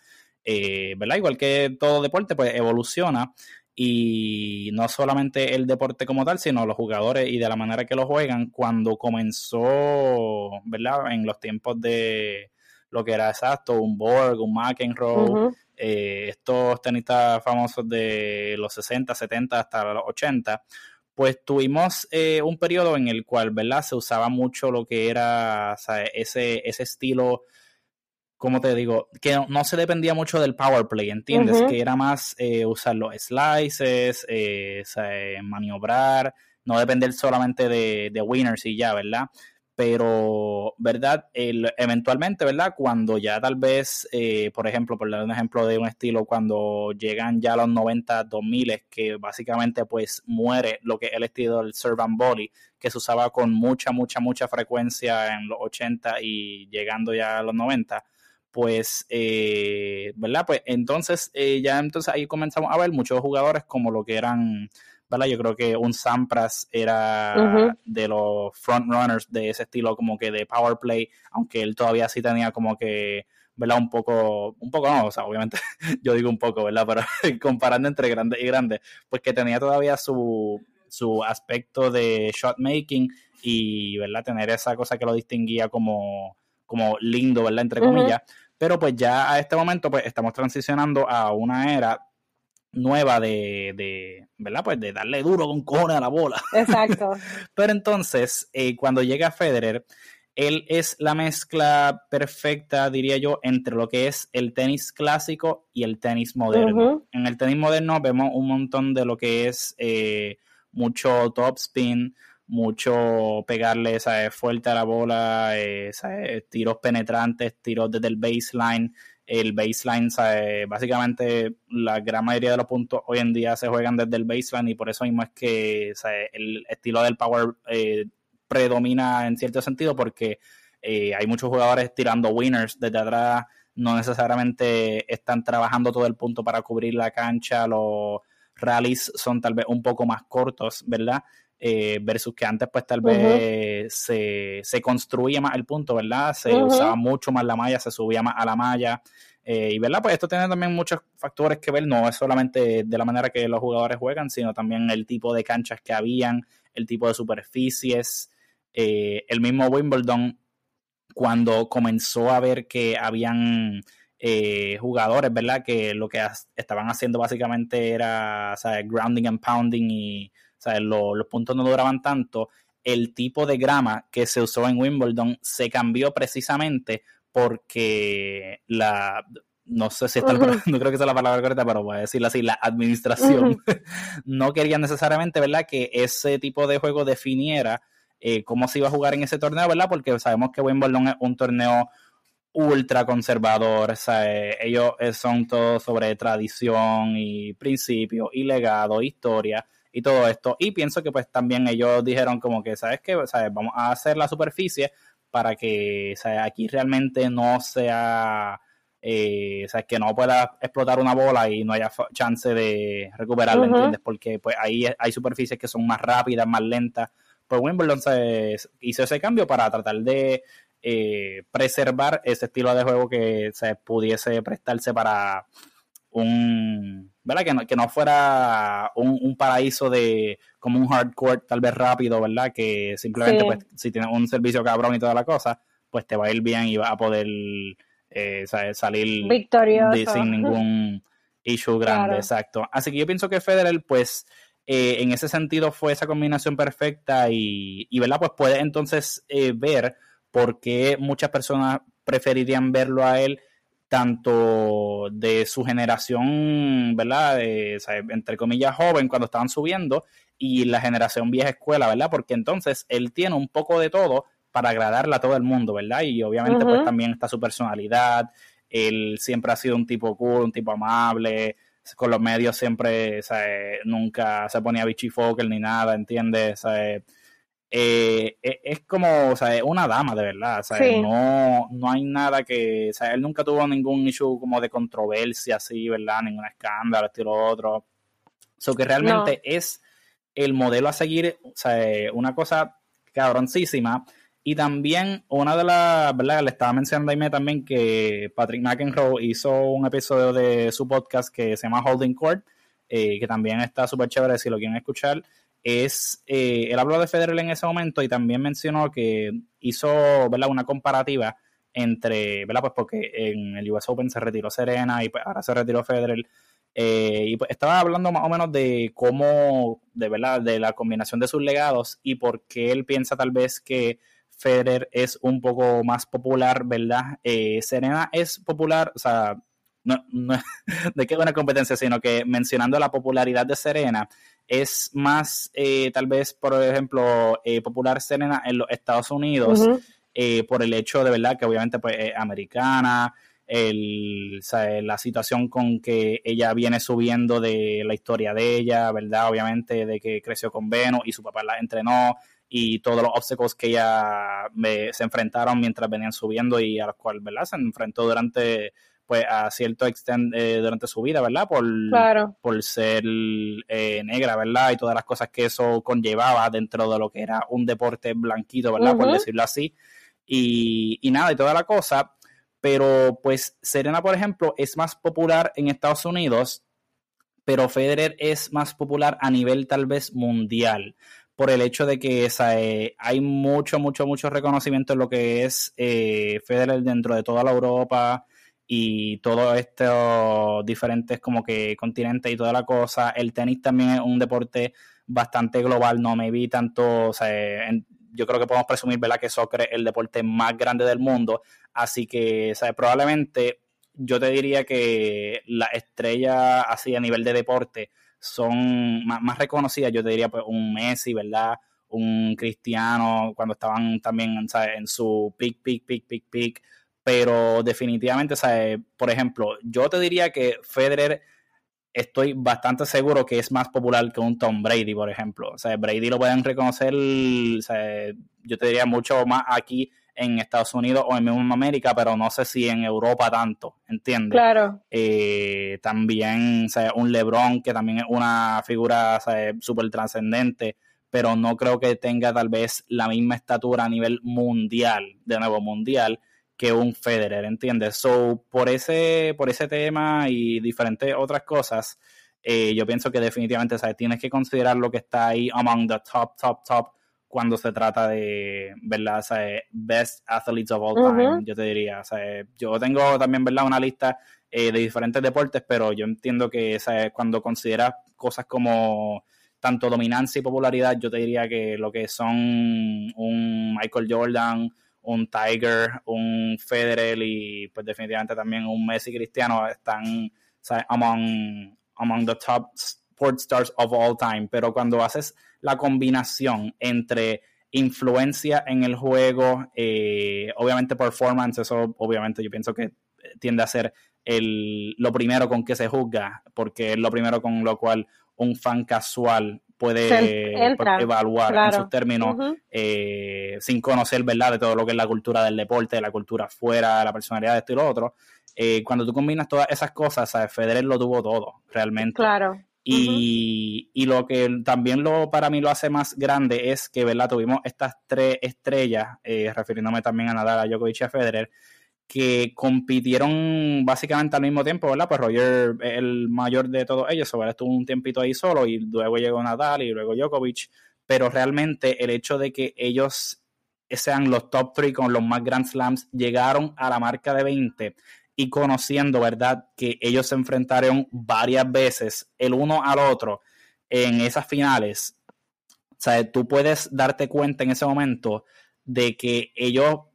S1: Eh, ¿verdad? Igual que todo deporte, pues evoluciona y no solamente el deporte como tal, sino los jugadores y de la manera que lo juegan cuando comenzó, ¿verdad? En los tiempos de lo que era exacto, un Borg, un McEnroe, eh, estos tenistas famosos de los 60, 70 hasta los 80, pues tuvimos eh, un periodo en el cual, ¿verdad? Se usaba mucho lo que era ese, ese estilo como te digo, que no, se dependía mucho del power play, ¿entiendes? Que era más eh, usar los slices, eh, maniobrar, no depender solamente de, de, winners y ya, ¿verdad? Pero, ¿verdad? Eventualmente, ¿verdad? Cuando ya tal vez, eh, por ejemplo, por dar un ejemplo de un estilo, cuando llegan ya los 90, 2000, que básicamente pues muere lo que es el estilo del serve and volley, que se usaba con mucha, mucha, mucha frecuencia en los 80 y llegando ya a los 90 pues, eh, ¿verdad? Pues entonces, eh, ya entonces ahí comenzamos a ver muchos jugadores como lo que eran, ¿verdad? Yo creo que un Sampras era de los frontrunners de ese estilo como que de power play, aunque él todavía sí tenía como que, ¿verdad? Un poco, un poco no, o sea, obviamente yo digo un poco, ¿verdad? Pero comparando entre grandes y grandes, pues que tenía todavía su, su aspecto de shot making y, ¿verdad? Tener esa cosa que lo distinguía como, como lindo, ¿verdad? Entre comillas. Pero pues ya a este momento pues estamos transicionando a una era nueva de, de, ¿verdad? Pues de darle duro con cojones a la bola.
S2: Exacto.
S1: Pero entonces, eh, cuando llega Federer, él es la mezcla perfecta, diría yo, entre lo que es el tenis clásico y el tenis moderno. En el tenis moderno vemos un montón de lo que es eh, mucho top spin, mucho pegarle ¿sabes? fuerte a la bola, eh, tiros penetrantes, tiros desde el baseline. El baseline, básicamente la gran mayoría de los puntos hoy en día se juegan desde el baseline y por eso mismo es que el estilo del power eh, predomina en cierto sentido porque eh, hay muchos jugadores tirando winners desde atrás, no necesariamente están trabajando todo el punto para cubrir la cancha, los rallies son tal vez un poco más cortos, ¿verdad? Eh, versus que antes pues tal vez se, construía más el punto, ¿verdad? Se usaba mucho más la malla, se subía más a la malla. Eh, y verdad, pues esto tiene también muchos factores que ver, no es solamente de la manera que los jugadores juegan, sino también el tipo de canchas que habían, el tipo de superficies. Eh, el mismo Wimbledon, cuando comenzó a ver que habían jugadores, ¿verdad? Que lo que estaban haciendo básicamente era, grounding and pounding y sea, los puntos no duraban tanto. El tipo de grama que se usó en Wimbledon se cambió precisamente porque la, no sé si está no creo que sea la palabra correcta, pero voy a decirlo así, la administración no quería necesariamente, ¿verdad?, que ese tipo de juego definiera eh, cómo se iba a jugar en ese torneo, ¿verdad? Porque sabemos que Wimbledon es un torneo ultra conservador, o sea, eh, ellos eh, son todos sobre tradición y principios y legado, historia, y todo esto. Y pienso que pues también ellos dijeron como que, ¿sabes qué? ¿Sabes? Vamos a hacer la superficie para que aquí realmente no sea, eh, o sea, que no pueda explotar una bola y no haya chance de recuperarla, ¿entiendes? Porque pues ahí hay superficies que son más rápidas, más lentas. Pues Wimbledon se hizo ese cambio para tratar de eh, preservar ese estilo de juego que se pudiese prestarse para un, ¿verdad? Que no, que no fuera un, paraíso de como un hardcore tal vez rápido, ¿verdad? Que simplemente pues si tienes un servicio cabrón y toda la cosa, pues te va a ir bien y va a poder eh, salir
S2: victorioso
S1: sin ningún issue grande, exacto. Así que yo pienso que Federer pues eh, en ese sentido fue esa combinación perfecta y, y ¿verdad? Pues puede entonces eh, ver por qué muchas personas preferirían verlo a él tanto de su generación, ¿verdad? entre comillas, joven cuando estaban subiendo y la generación vieja escuela, ¿verdad? Porque entonces él tiene un poco de todo para agradarle a todo el mundo, ¿verdad? Y obviamente pues también está su personalidad, él siempre ha sido un tipo cool, un tipo amable, con los medios siempre, ¿sabes? Nunca se ponía bichifoker ni nada, ¿entiendes? ¿sabes? Eh, e, es como, o sea, una dama de verdad, o sea, no, no hay nada que, o sea, él nunca tuvo ningún issue como de controversia así, ¿verdad? Ningún escándalo, estilo otro. So que realmente es el modelo a seguir, o sea, una cosa cabroncísima. Y también una de las, ¿verdad? Le estaba mencionando a Aime también que Patrick McEnroe hizo un episodio de su podcast que se llama Holding Court, eh, que también está súper chévere si lo quieren escuchar es, eh, él habló de Federer en ese momento y también mencionó que hizo ¿verdad? una comparativa entre, ¿verdad? Pues porque en el US Open se retiró Serena y pues ahora se retiró Federer. Eh, y pues estaba hablando más o menos de cómo, de verdad, de la combinación de sus legados y por qué él piensa tal vez que Federer es un poco más popular, ¿verdad? Eh, Serena es popular, o sea, no, no de qué buena competencia, sino que mencionando la popularidad de Serena, es más, eh, tal vez, por ejemplo, eh, popular Serena en los Estados Unidos, eh, por el hecho de verdad que obviamente pues, es americana, el, la situación con que ella viene subiendo de la historia de ella, ¿verdad? Obviamente de que creció con Venus y su papá la entrenó y todos los obstáculos que ella se enfrentaron mientras venían subiendo y a los cuales, ¿verdad? Se enfrentó durante pues a cierto extent eh, durante su vida, ¿verdad? Por, por ser eh, negra, ¿verdad? Y todas las cosas que eso conllevaba dentro de lo que era un deporte blanquito, ¿verdad? Por decirlo así. Y, y nada, y toda la cosa. Pero pues Serena, por ejemplo, es más popular en Estados Unidos, pero Federer es más popular a nivel tal vez mundial por el hecho de que eh, hay mucho, mucho, mucho reconocimiento en lo que es eh, Federer dentro de toda la Europa y todos estos diferentes como que continentes y toda la cosa. El tenis también es un deporte bastante global, no me vi tanto, o sea, yo creo que podemos presumir, ¿verdad? Que soccer es el deporte más grande del mundo, así que, o probablemente yo te diría que la estrella así a nivel de deporte son más, reconocidas, yo te diría pues un Messi, ¿verdad? Un Cristiano, cuando estaban también en su pick, pick, pick, pick, pick, pero definitivamente, ¿sabes? por ejemplo, yo te diría que Federer estoy bastante seguro que es más popular que un Tom Brady, por ejemplo. O sea, Brady lo pueden reconocer, yo te diría mucho más aquí en Estados Unidos o en mismo América, pero no sé si en Europa tanto, ¿entiendes?
S2: Claro.
S1: Eh, también, o un LeBron, que también es una figura súper trascendente, pero no creo que tenga tal vez la misma estatura a nivel mundial, de nuevo mundial, que un Federer, ¿entiendes? So, por ese, por ese tema y diferentes otras cosas, eh, yo pienso que definitivamente, ¿sabes? Tienes que considerar lo que está ahí among the top, top, top cuando se trata de, ¿verdad? O best athletes of all time, yo te diría. Sea, yo tengo también, ¿verdad? Una lista eh, de diferentes deportes, pero yo entiendo que o cuando consideras cosas como tanto dominancia y popularidad, yo te diría que lo que son un Michael Jordan, un Tiger, un Federer y pues definitivamente también un Messi Cristiano están. Among, among the top sports stars of all time. Pero cuando haces la combinación entre influencia en el juego, eh, obviamente performance, eso obviamente yo pienso que tiende a ser el, lo primero con que se juzga, porque es lo primero con lo cual un fan casual puede evaluar en sus términos eh, sin conocer, ¿verdad?, de todo lo que es la cultura del deporte, de la cultura fuera, la personalidad de esto y lo otro. Eh, cuando tú combinas todas esas cosas, ¿sabes? Federer lo tuvo todo, realmente.
S2: Claro.
S1: Y, y, lo que también lo, para mí lo hace más grande es que, ¿verdad? Tuvimos estas tres estrellas, eh, refiriéndome también a Nadal, a Djokovic y a Federer, que compitieron básicamente al mismo tiempo, ¿verdad? Pues Roger el mayor de todos ellos, o estuvo un tiempito ahí solo y luego llegó Nadal y luego Djokovic, pero realmente el hecho de que ellos sean los top 3 con los más Grand Slams llegaron a la marca de 20 y conociendo, ¿verdad? Que ellos se enfrentaron varias veces el uno al otro en esas finales. O tú puedes darte cuenta en ese momento de que ellos, o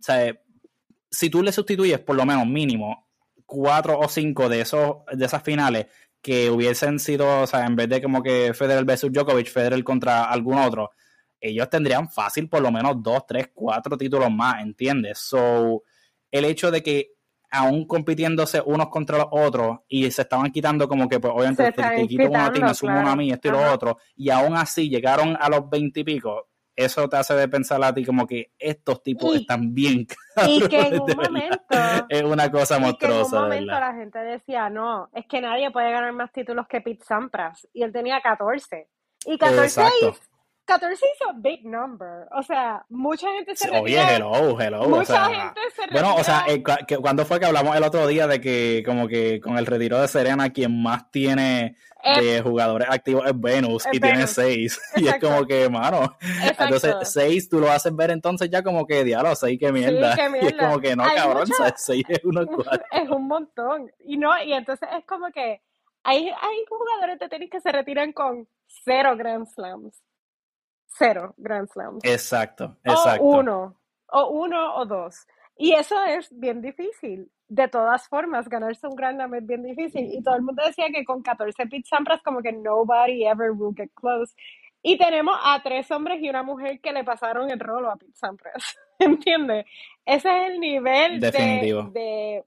S1: si tú le sustituyes por lo menos mínimo cuatro o cinco de esos de esas finales que hubiesen sido, o sea, en vez de como que Federer versus Djokovic, Federer contra algún otro, ellos tendrían fácil por lo menos dos, tres, cuatro títulos más, ¿entiendes? So, el hecho de que aún compitiéndose unos contra los otros y se estaban quitando como que, pues obviamente, te, quito uno a ti, me sumo uno a mí, esto y lo otro, y aún así llegaron a los veintipico, eso te hace de pensar a ti como que estos tipos están bien
S2: Y que en un momento
S1: es una cosa monstruosa.
S2: en un momento la gente decía, no, es que nadie puede ganar más títulos que Pete Sampras. Y él tenía 14. Y 14 14 es un big number. O sea, mucha gente se
S1: Oye, hello, hello.
S2: Mucha gente se
S1: Bueno, o sea, eh, cuando fue que hablamos el otro día de que como que con el retiro de Serena quien más tiene de jugadores activos es Venus y tiene seis. Y es como que, mano, entonces seis tú lo haces ver entonces ya como que, diablo, seis qué mierda. Y es como que no, cabrón, seis es uno cuatro.
S2: es un montón. Y no, y entonces es como que hay, hay jugadores de tenis que se retiran con cero Grand Slams cero Grand Slams.
S1: Exacto, exacto.
S2: O uno, o uno o dos. Y eso es bien difícil. De todas formas, ganarse un Grand Slam es bien difícil. Y todo el mundo decía que con 14 Pete Sampras como que nobody ever will get close. Y tenemos a tres hombres y una mujer que le pasaron el rolo a Pete Sampras. ¿Entiendes? Ese es el nivel
S1: Definitivo.
S2: de,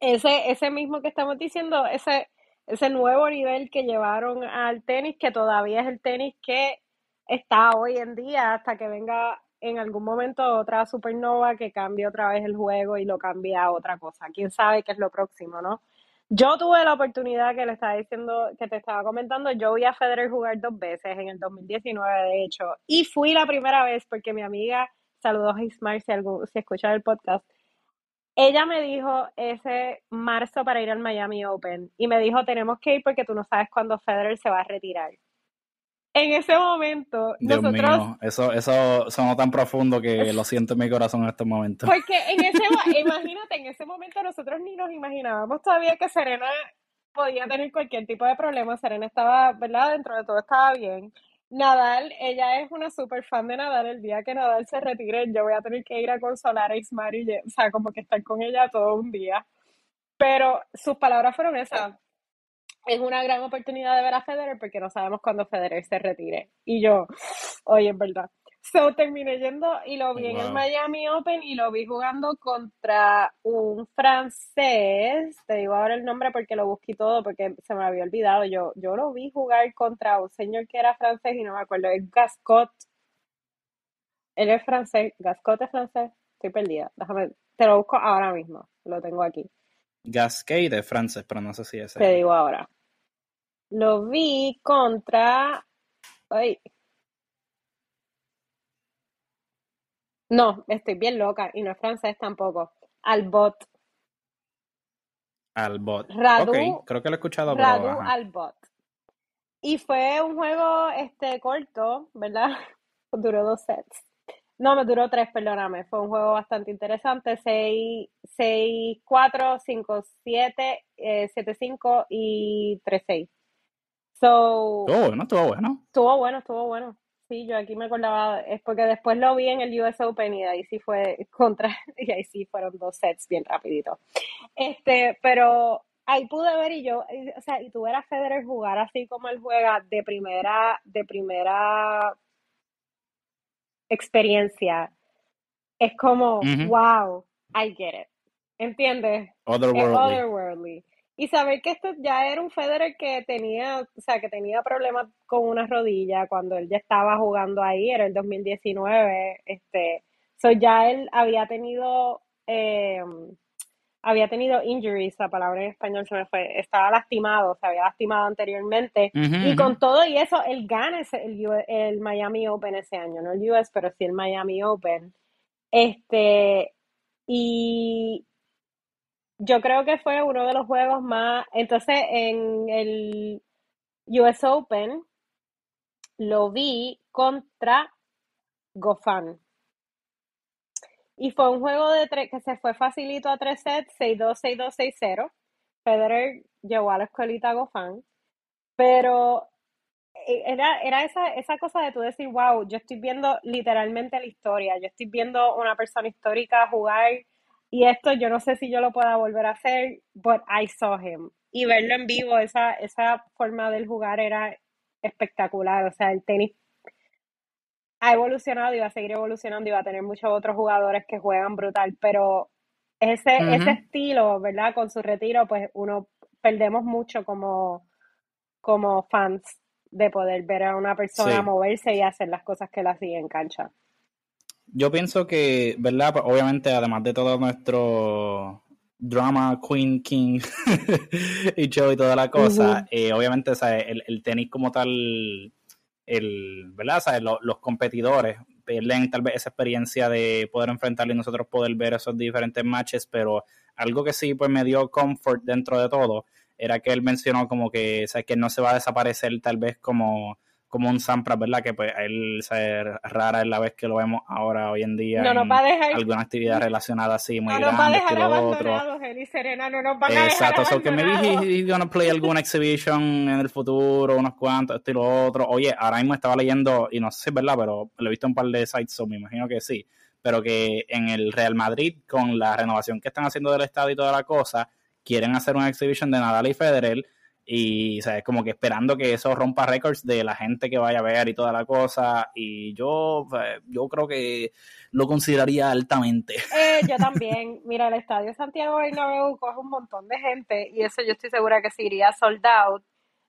S2: ese, ese mismo que estamos diciendo, ese, ese nuevo nivel que llevaron al tenis, que todavía es el tenis que está hoy en día hasta que venga en algún momento otra supernova que cambie otra vez el juego y lo cambie a otra cosa. Quién sabe qué es lo próximo, ¿no? Yo tuve la oportunidad que le estaba diciendo, que te estaba comentando, yo vi a Federer jugar dos veces, en el 2019 de hecho, y fui la primera vez porque mi amiga, saludos a Ismael si, si escucha el podcast, ella me dijo ese marzo para ir al Miami Open y me dijo tenemos que ir porque tú no sabes cuándo Federer se va a retirar en ese momento,
S1: Dios mío, eso, eso sonó tan profundo que lo siento en mi corazón en este momento.
S2: Porque en ese, imagínate, en ese momento nosotros ni nos imaginábamos todavía que Serena podía tener cualquier tipo de problema. Serena estaba, ¿verdad? Dentro de todo estaba bien. Nadal, ella es una super fan de Nadal. El día que Nadal se retire, yo voy a tener que ir a consolar a Ismar y, o sea, como que estar con ella todo un día. Pero sus palabras fueron esas es una gran oportunidad de ver a Federer porque no sabemos cuándo Federer se retire. Y yo, oye, es verdad. So terminé yendo y lo vi en el Miami Open y lo vi jugando contra un francés. Te digo ahora el nombre porque lo busqué todo porque se me había olvidado. Yo, yo lo vi jugar contra un señor que era francés y no me acuerdo. Es Gascot. Él es francés. Gascot es francés. Estoy perdida. Déjame, te lo busco ahora mismo. Lo tengo aquí.
S1: Gasquet de francés, pero no sé si es.
S2: Te digo ahora. Lo vi contra. Ay. No, estoy bien loca y no es francés tampoco. Albot.
S1: Albot.
S2: Radu,
S1: creo que lo he escuchado.
S2: Radu Albot. Y fue un juego este corto, ¿verdad? Duró dos sets. No, me duró tres, perdóname. Fue un juego bastante interesante. 6, 6 4, 5, 7, 7, 5 y 3, 6.
S1: So, estuvo bueno, estuvo bueno.
S2: Estuvo bueno, estuvo bueno. Sí, yo aquí me acordaba, es porque después lo vi en el US Open y ahí sí fue contra, y ahí sí fueron dos sets bien rapidito. Este, pero ahí pude ver y yo, o sea, y tú ver a Federer jugar así como él juega de primera, de primera experiencia, es como, wow, I get it. ¿Entiendes?
S1: Otherworldly.
S2: otherworldly. Y saber que esto ya era un Federer que tenía, o sea, que tenía problemas con una rodilla cuando él ya estaba jugando ahí, era el 2019, este, so ya él había tenido, eh, había tenido injuries, la palabra en español se me fue, estaba lastimado, se había lastimado anteriormente, y con todo y eso, él gana el, el Miami Open ese año, no el US, pero sí el Miami Open, este, y yo creo que fue uno de los juegos más. Entonces, en el US Open lo vi contra Gofan. Y fue un juego de tres que se fue facilito a tres sets, 6-2, 6-2, 6-0. Federer llevó a la escuelita a Gofan. Pero eh, era, era esa, esa cosa de tú decir, wow, yo estoy viendo literalmente la historia. Yo estoy viendo una persona histórica jugar y esto yo no sé si yo lo pueda volver a hacer, but I saw him. Y verlo en vivo, esa, esa forma del jugar era espectacular. O sea, el tenis ha evolucionado y va a seguir evolucionando y va a tener muchos otros jugadores que juegan brutal, pero ese, ese estilo, ¿verdad? Con su retiro, pues uno perdemos mucho como, como fans de poder ver a una persona moverse y hacer las cosas que la siguen en cancha
S1: yo pienso que, ¿verdad? Pues, obviamente, además de todo nuestro drama Queen King y show y toda la cosa, eh, obviamente, El, el, tenis como tal, el, ¿verdad? los competidores pierden tal vez esa experiencia de poder enfrentarlo y nosotros poder ver esos diferentes matches, pero algo que sí pues me dio comfort dentro de todo era que él mencionó como que, ¿sabes? que no se va a desaparecer tal vez como como un Sampras, ¿verdad? Que pues él ser rara es la vez que lo vemos ahora, hoy en día.
S2: No nos va a dejar.
S1: Alguna actividad relacionada así, muy no grande. Nos va a dejar
S2: abandonados, él y Serena, no nos van a
S1: Exacto,
S2: dejar
S1: que me dije, he's gonna play alguna exhibition en el futuro, unos cuantos, esto y lo otro. Oye, ahora mismo estaba leyendo, y no sé si es verdad, pero lo he visto en un par de sites, so me imagino que sí. Pero que en el Real Madrid, con la renovación que están haciendo del estadio y toda la cosa, quieren hacer una exhibition de Nadal y Federer y ¿sabes? como que esperando que eso rompa récords de la gente que vaya a ver y toda la cosa y yo yo creo que lo consideraría altamente
S2: eh, yo también mira el estadio Santiago Bernabéu coge un montón de gente y eso yo estoy segura que se iría sold out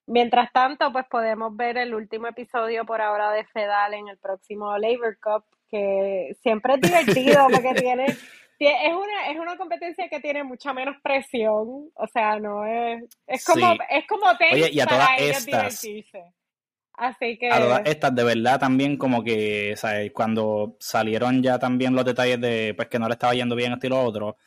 S2: mientras tanto pues podemos ver el último episodio por ahora de Fedal en el próximo Labor Cup que siempre es divertido porque tiene, es una, es una competencia que tiene mucha menos presión, o sea, no es, es como, es como tenis
S1: y a
S2: para
S1: todas estas-
S2: divertirse. Así que,
S1: A todas estas, de verdad, también como que, ¿sabes? Cuando salieron ya también los detalles de, pues, que no le estaba yendo bien esto y lo otro,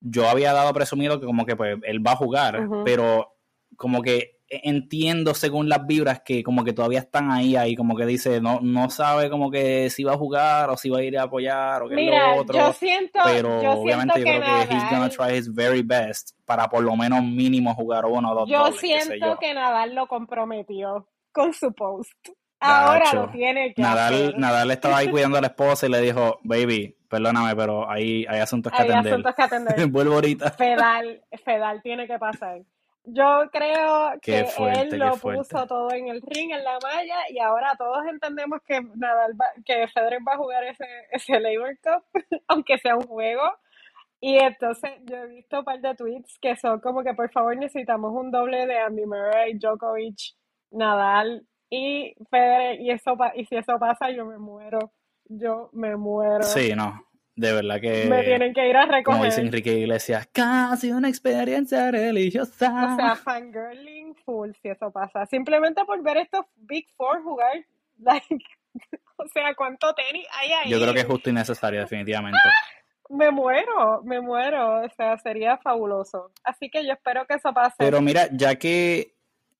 S1: yo había dado presumido que como que, pues, él va a jugar, pero como que entiendo según las vibras que como que todavía están ahí, ahí como que dice, no, no sabe como que si va a jugar o si va a ir a apoyar o qué es
S2: mira,
S1: lo otro.
S2: yo siento,
S1: pero
S2: yo
S1: obviamente
S2: siento
S1: yo
S2: que
S1: creo que he's gonna try his very best para por lo menos mínimo jugar uno o dos
S2: yo
S1: dobles,
S2: siento
S1: yo.
S2: que Nadal lo comprometió con su post. Ahora lo tiene que
S1: Nadal,
S2: hacer.
S1: Nadal estaba ahí cuidando a la esposa y le dijo, baby, perdóname, pero hay, hay asuntos que
S2: Hay
S1: atender.
S2: asuntos que atender.
S1: Vuelvo ahorita.
S2: Fedal, Fedal tiene que pasar. Yo creo
S1: Qué
S2: que
S1: fuerte,
S2: él lo puso todo en el ring, en la malla, y ahora todos entendemos que Nadal va- que Federer va a jugar ese, ese Labor Cup, aunque sea un juego. Y entonces yo he visto un par de tweets que son como que por favor necesitamos un doble de Andy Murray, Djokovic, Nadal y Federer, y eso pa- y si eso pasa yo me muero. Yo me muero.
S1: Sí, no, de verdad que,
S2: Me tienen que ir a
S1: como
S2: recoger.
S1: dice Enrique Iglesias, casi una experiencia religiosa.
S2: O sea, fangirling full si eso pasa. Simplemente por ver estos Big Four jugar. Like, o sea, ¿cuánto tenis hay ahí?
S1: Yo creo que es justo y necesario, definitivamente.
S2: Me muero, me muero. O sea, sería fabuloso. Así que yo espero que eso pase.
S1: Pero mira, ya que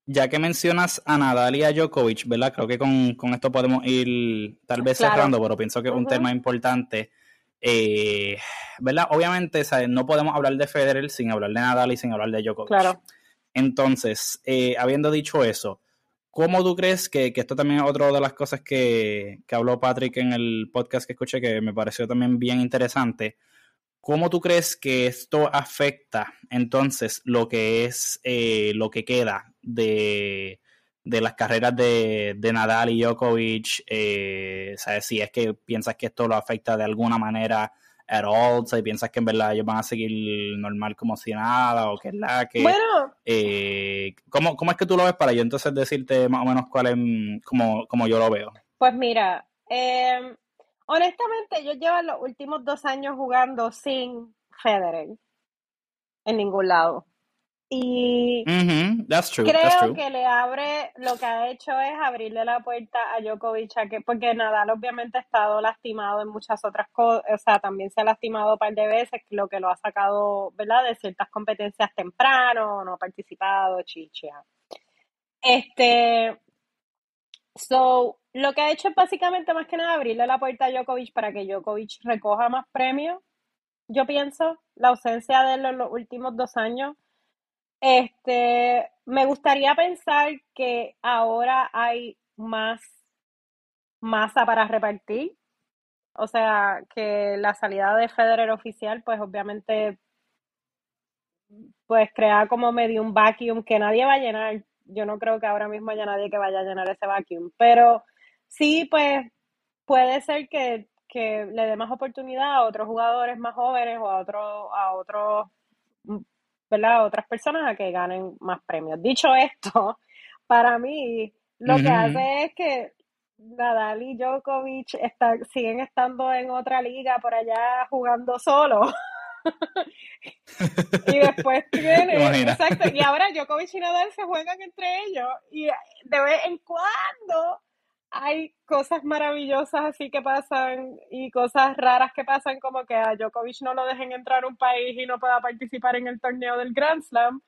S1: ya que mencionas a Nadal y a Djokovic, ¿verdad? Creo que con, con esto podemos ir tal vez
S2: Claro.
S1: cerrando, pero pienso que es un tema importante. Eh, ¿Verdad? Obviamente, ¿sabes? no podemos hablar de Federer sin hablar de Nadal y sin hablar de Djokovic.
S2: Claro.
S1: Entonces, eh, habiendo dicho eso, ¿cómo tú crees que, que esto también es otra de las cosas que, que habló Patrick en el podcast que escuché que me pareció también bien interesante? ¿Cómo tú crees que esto afecta entonces lo que es eh, lo que queda de, de las carreras de, de Nadal y Djokovic? Eh, ¿sabes? Si es que piensas que esto lo afecta de alguna manera at all, si piensas que en verdad ellos van a seguir normal como si nada, o que es la que...
S2: Bueno,
S1: Eh, ¿cómo, ¿Cómo es que tú lo ves para yo entonces decirte más o menos cuál es, como, como yo lo veo?
S2: pues mira, eh, honestamente yo llevo los últimos dos años jugando sin Federer en ningún lado. Y
S1: Ujú, That's true, that's
S2: Creo
S1: true.
S2: que le abre, lo que ha hecho es abrirle la puerta a Djokovic, a que, porque Nadal obviamente ha estado lastimado en muchas otras cosas, o sea, también se ha lastimado un par de veces, lo que lo ha sacado, ¿verdad?, de ciertas competencias temprano, no ha participado, chicha. Este, so, lo que ha hecho es básicamente más que nada abrirle la puerta a Djokovic para que Djokovic recoja más premios. Yo pienso, la ausencia de él en los últimos dos años. Este, me gustaría pensar que ahora hay más masa para repartir. O sea, que la salida de Federer oficial, pues obviamente, pues crea como medio un vacuum que nadie va a llenar. Yo no creo que ahora mismo haya nadie que vaya a llenar ese vacuum. Pero sí, pues puede ser que, que le dé más oportunidad a otros jugadores más jóvenes o a otros, a otros, ¿verdad? Otras personas a que ganen más premios. Dicho esto, para mí lo que hace es que Nadal y Djokovic está- siguen estando en otra liga por allá jugando solo. Y después tiene,
S1: Imagina.
S2: exacto, y ahora Djokovic y Nadal se juegan entre ellos y de vez en cuando hay cosas maravillosas así que pasan y cosas raras que pasan como que a Djokovic no lo dejen entrar a un país y no pueda participar en el torneo del Grand Slam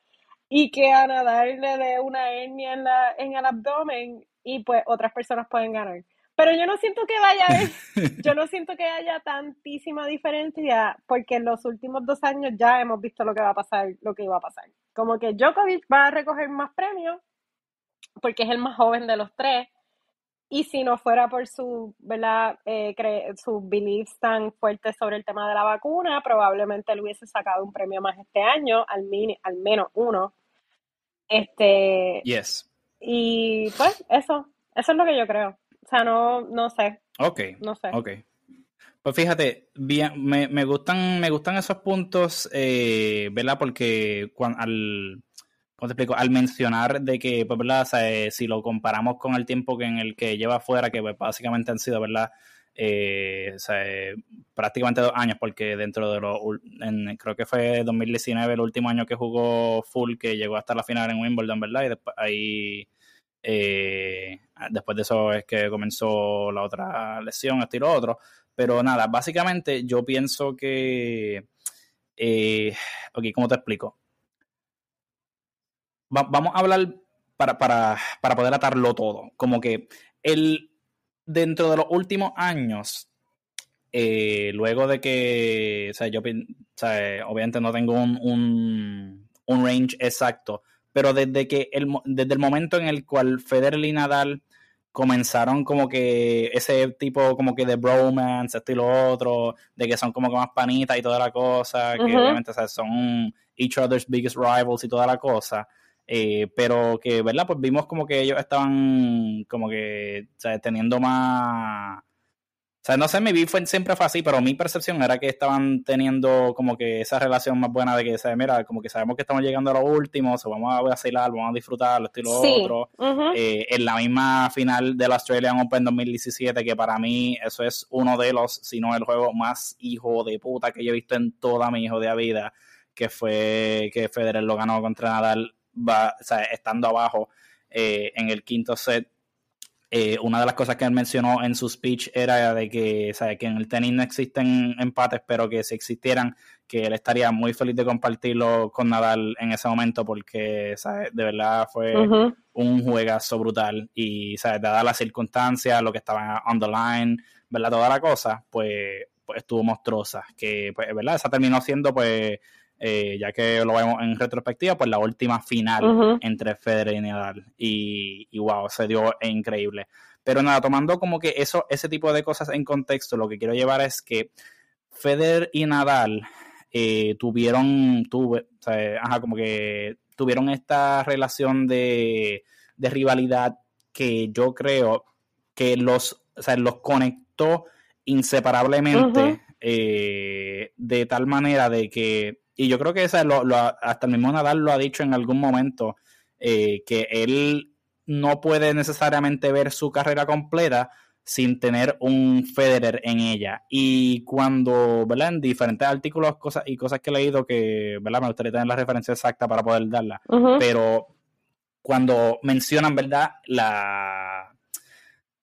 S2: y que a Nadal le dé una hernia en, la, en el abdomen y pues otras personas pueden ganar. Pero yo no siento que vaya a haber yo no siento que haya tantísima diferencia porque en los últimos dos años ya hemos visto lo que va a pasar, lo que iba a pasar. Como que Djokovic va a recoger más premios porque es el más joven de los tres y si no fuera por su, ¿verdad? Eh, cre- sus beliefs tan fuertes sobre el tema de la vacuna, probablemente él hubiese sacado un premio más este año, al, mini- al menos uno. Este,
S1: Yes.
S2: y pues eso, eso es lo que yo creo. O sea, no, no sé,
S1: Ok,
S2: no sé.
S1: ok. Pues fíjate, bien, me, me gustan, me gustan esos puntos, eh, ¿verdad? Porque cuan- al, ¿cómo te explico? Al mencionar de que, pues, ¿verdad? O sea, eh, si lo comparamos con el tiempo que en el que lleva afuera, que pues, básicamente han sido, ¿verdad? eh, prácticamente dos años, porque dentro de los, creo que fue 2019 el último año que jugó full, que llegó hasta la final en Wimbledon, ¿verdad? Y después ahí, eh, después de eso es que comenzó la otra lesión, estilo otro. Pero nada, básicamente yo pienso que, eh, ok, ¿cómo te explico? Vamos a hablar para, para, para poder atarlo todo. Como que el, dentro de los últimos años, eh, luego de que, o sea, yo, obviamente no tengo un, un, range exacto, pero desde que el, desde el momento en el cual Federer y Nadal comenzaron como que ese tipo como que de bromance, esto y lo otro, de que son como que más panitas y toda la cosa, que obviamente son each other's biggest rivals y toda la cosa. Eh, pero que, ¿verdad? Pues vimos como que ellos estaban como que, o teniendo más... O sea, no sé, mi fue, siempre fue así, pero mi percepción era que estaban teniendo como que esa relación más buena de que, o mira, como que sabemos que estamos llegando a lo último, o vamos a vacilar, vamos a disfrutar, esto y lo otro. Eh, en la misma final del Australian Open 2017, que para mí eso es uno de los, si no el juego más hijo de puta que yo he visto en toda mi hijo de vida, que fue que Federer lo ganó contra Nadal va, estando abajo eh, en el quinto set, eh, una de las cosas que él mencionó en su speech era de que, que en el tenis no existen empates, pero que si existieran, que él estaría muy feliz de compartirlo con Nadal en ese momento porque de verdad fue un juegazo brutal y ¿sabes? dada las circunstancias, lo que estaba on the line, ¿verdad? toda la cosa, pues, pues estuvo monstruosa, que pues, ¿verdad? esa terminó siendo pues eh, ya que lo vemos en retrospectiva, pues la última final entre Federer y Nadal. Y, wow, se dio increíble. Pero nada, tomando como que eso, ese tipo de cosas en contexto, lo que quiero llevar es que Federer y Nadal eh, tuvieron, tuve, ajá, como que tuvieron esta relación de, rivalidad que yo creo que los, los conectó inseparablemente eh, de tal manera de que y yo creo que esa lo, hasta el mismo Nadal lo ha dicho en algún momento, eh, que él no puede necesariamente ver su carrera completa sin tener un Federer en ella. Y cuando, ¿verdad? En diferentes artículos cosas y cosas que he leído que, ¿verdad? Me gustaría tener la referencia exacta para poder darla. Pero cuando mencionan, ¿verdad? La,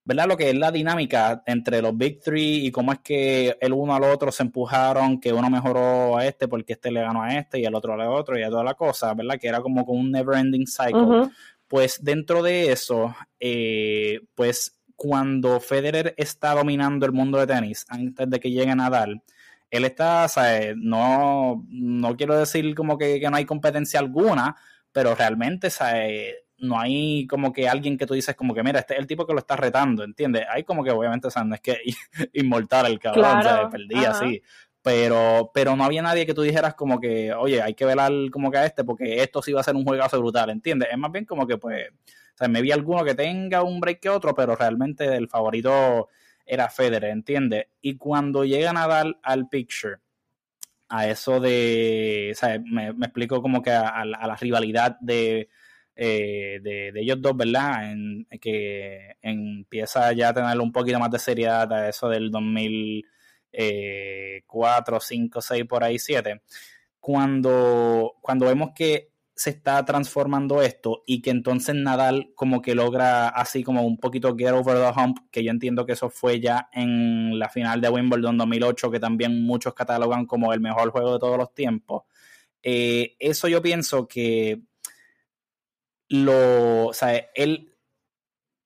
S1: ¿verdad? Lo que es la dinámica entre los Big Three y cómo es que el uno al otro se empujaron, que uno mejoró a este porque este le ganó a este y el otro al otro y a toda la cosa, ¿verdad? Que era como con un never ending cycle. Pues dentro de eso, eh, pues cuando Federer está dominando el mundo de tenis, antes de que llegue Nadal, él está, ¿sabes? No, no quiero decir como que, que no hay competencia alguna, pero realmente, ¿sabes? No hay como que alguien que tú dices como que mira, este es el tipo que lo está retando, ¿entiendes? Hay como que obviamente, o sea, no es que inmortal el cabrón, o sea, perdía así. Pero, pero no había nadie que tú dijeras como que, oye, hay que velar como que a este porque esto sí va a ser un juegazo brutal, ¿entiendes? Es más bien como que pues, o sea, me vi alguno que tenga un break que otro, pero realmente el favorito era Federer, ¿entiendes? Y cuando llegan a dar al picture, a eso de, o sea, me, explico como que a la rivalidad de eh, de, ellos dos, ¿verdad? Que empieza ya a tener un poquito más de seriedad a eso del 2004, 5, 6, por ahí, 7. Cuando, cuando vemos que se está transformando esto y que entonces Nadal como que logra así como un poquito get over the hump, que yo entiendo que eso fue ya en la final de Wimbledon 2008, que también muchos catalogan como el mejor juego de todos los tiempos. Eh, eso yo pienso que lo, o sea, él,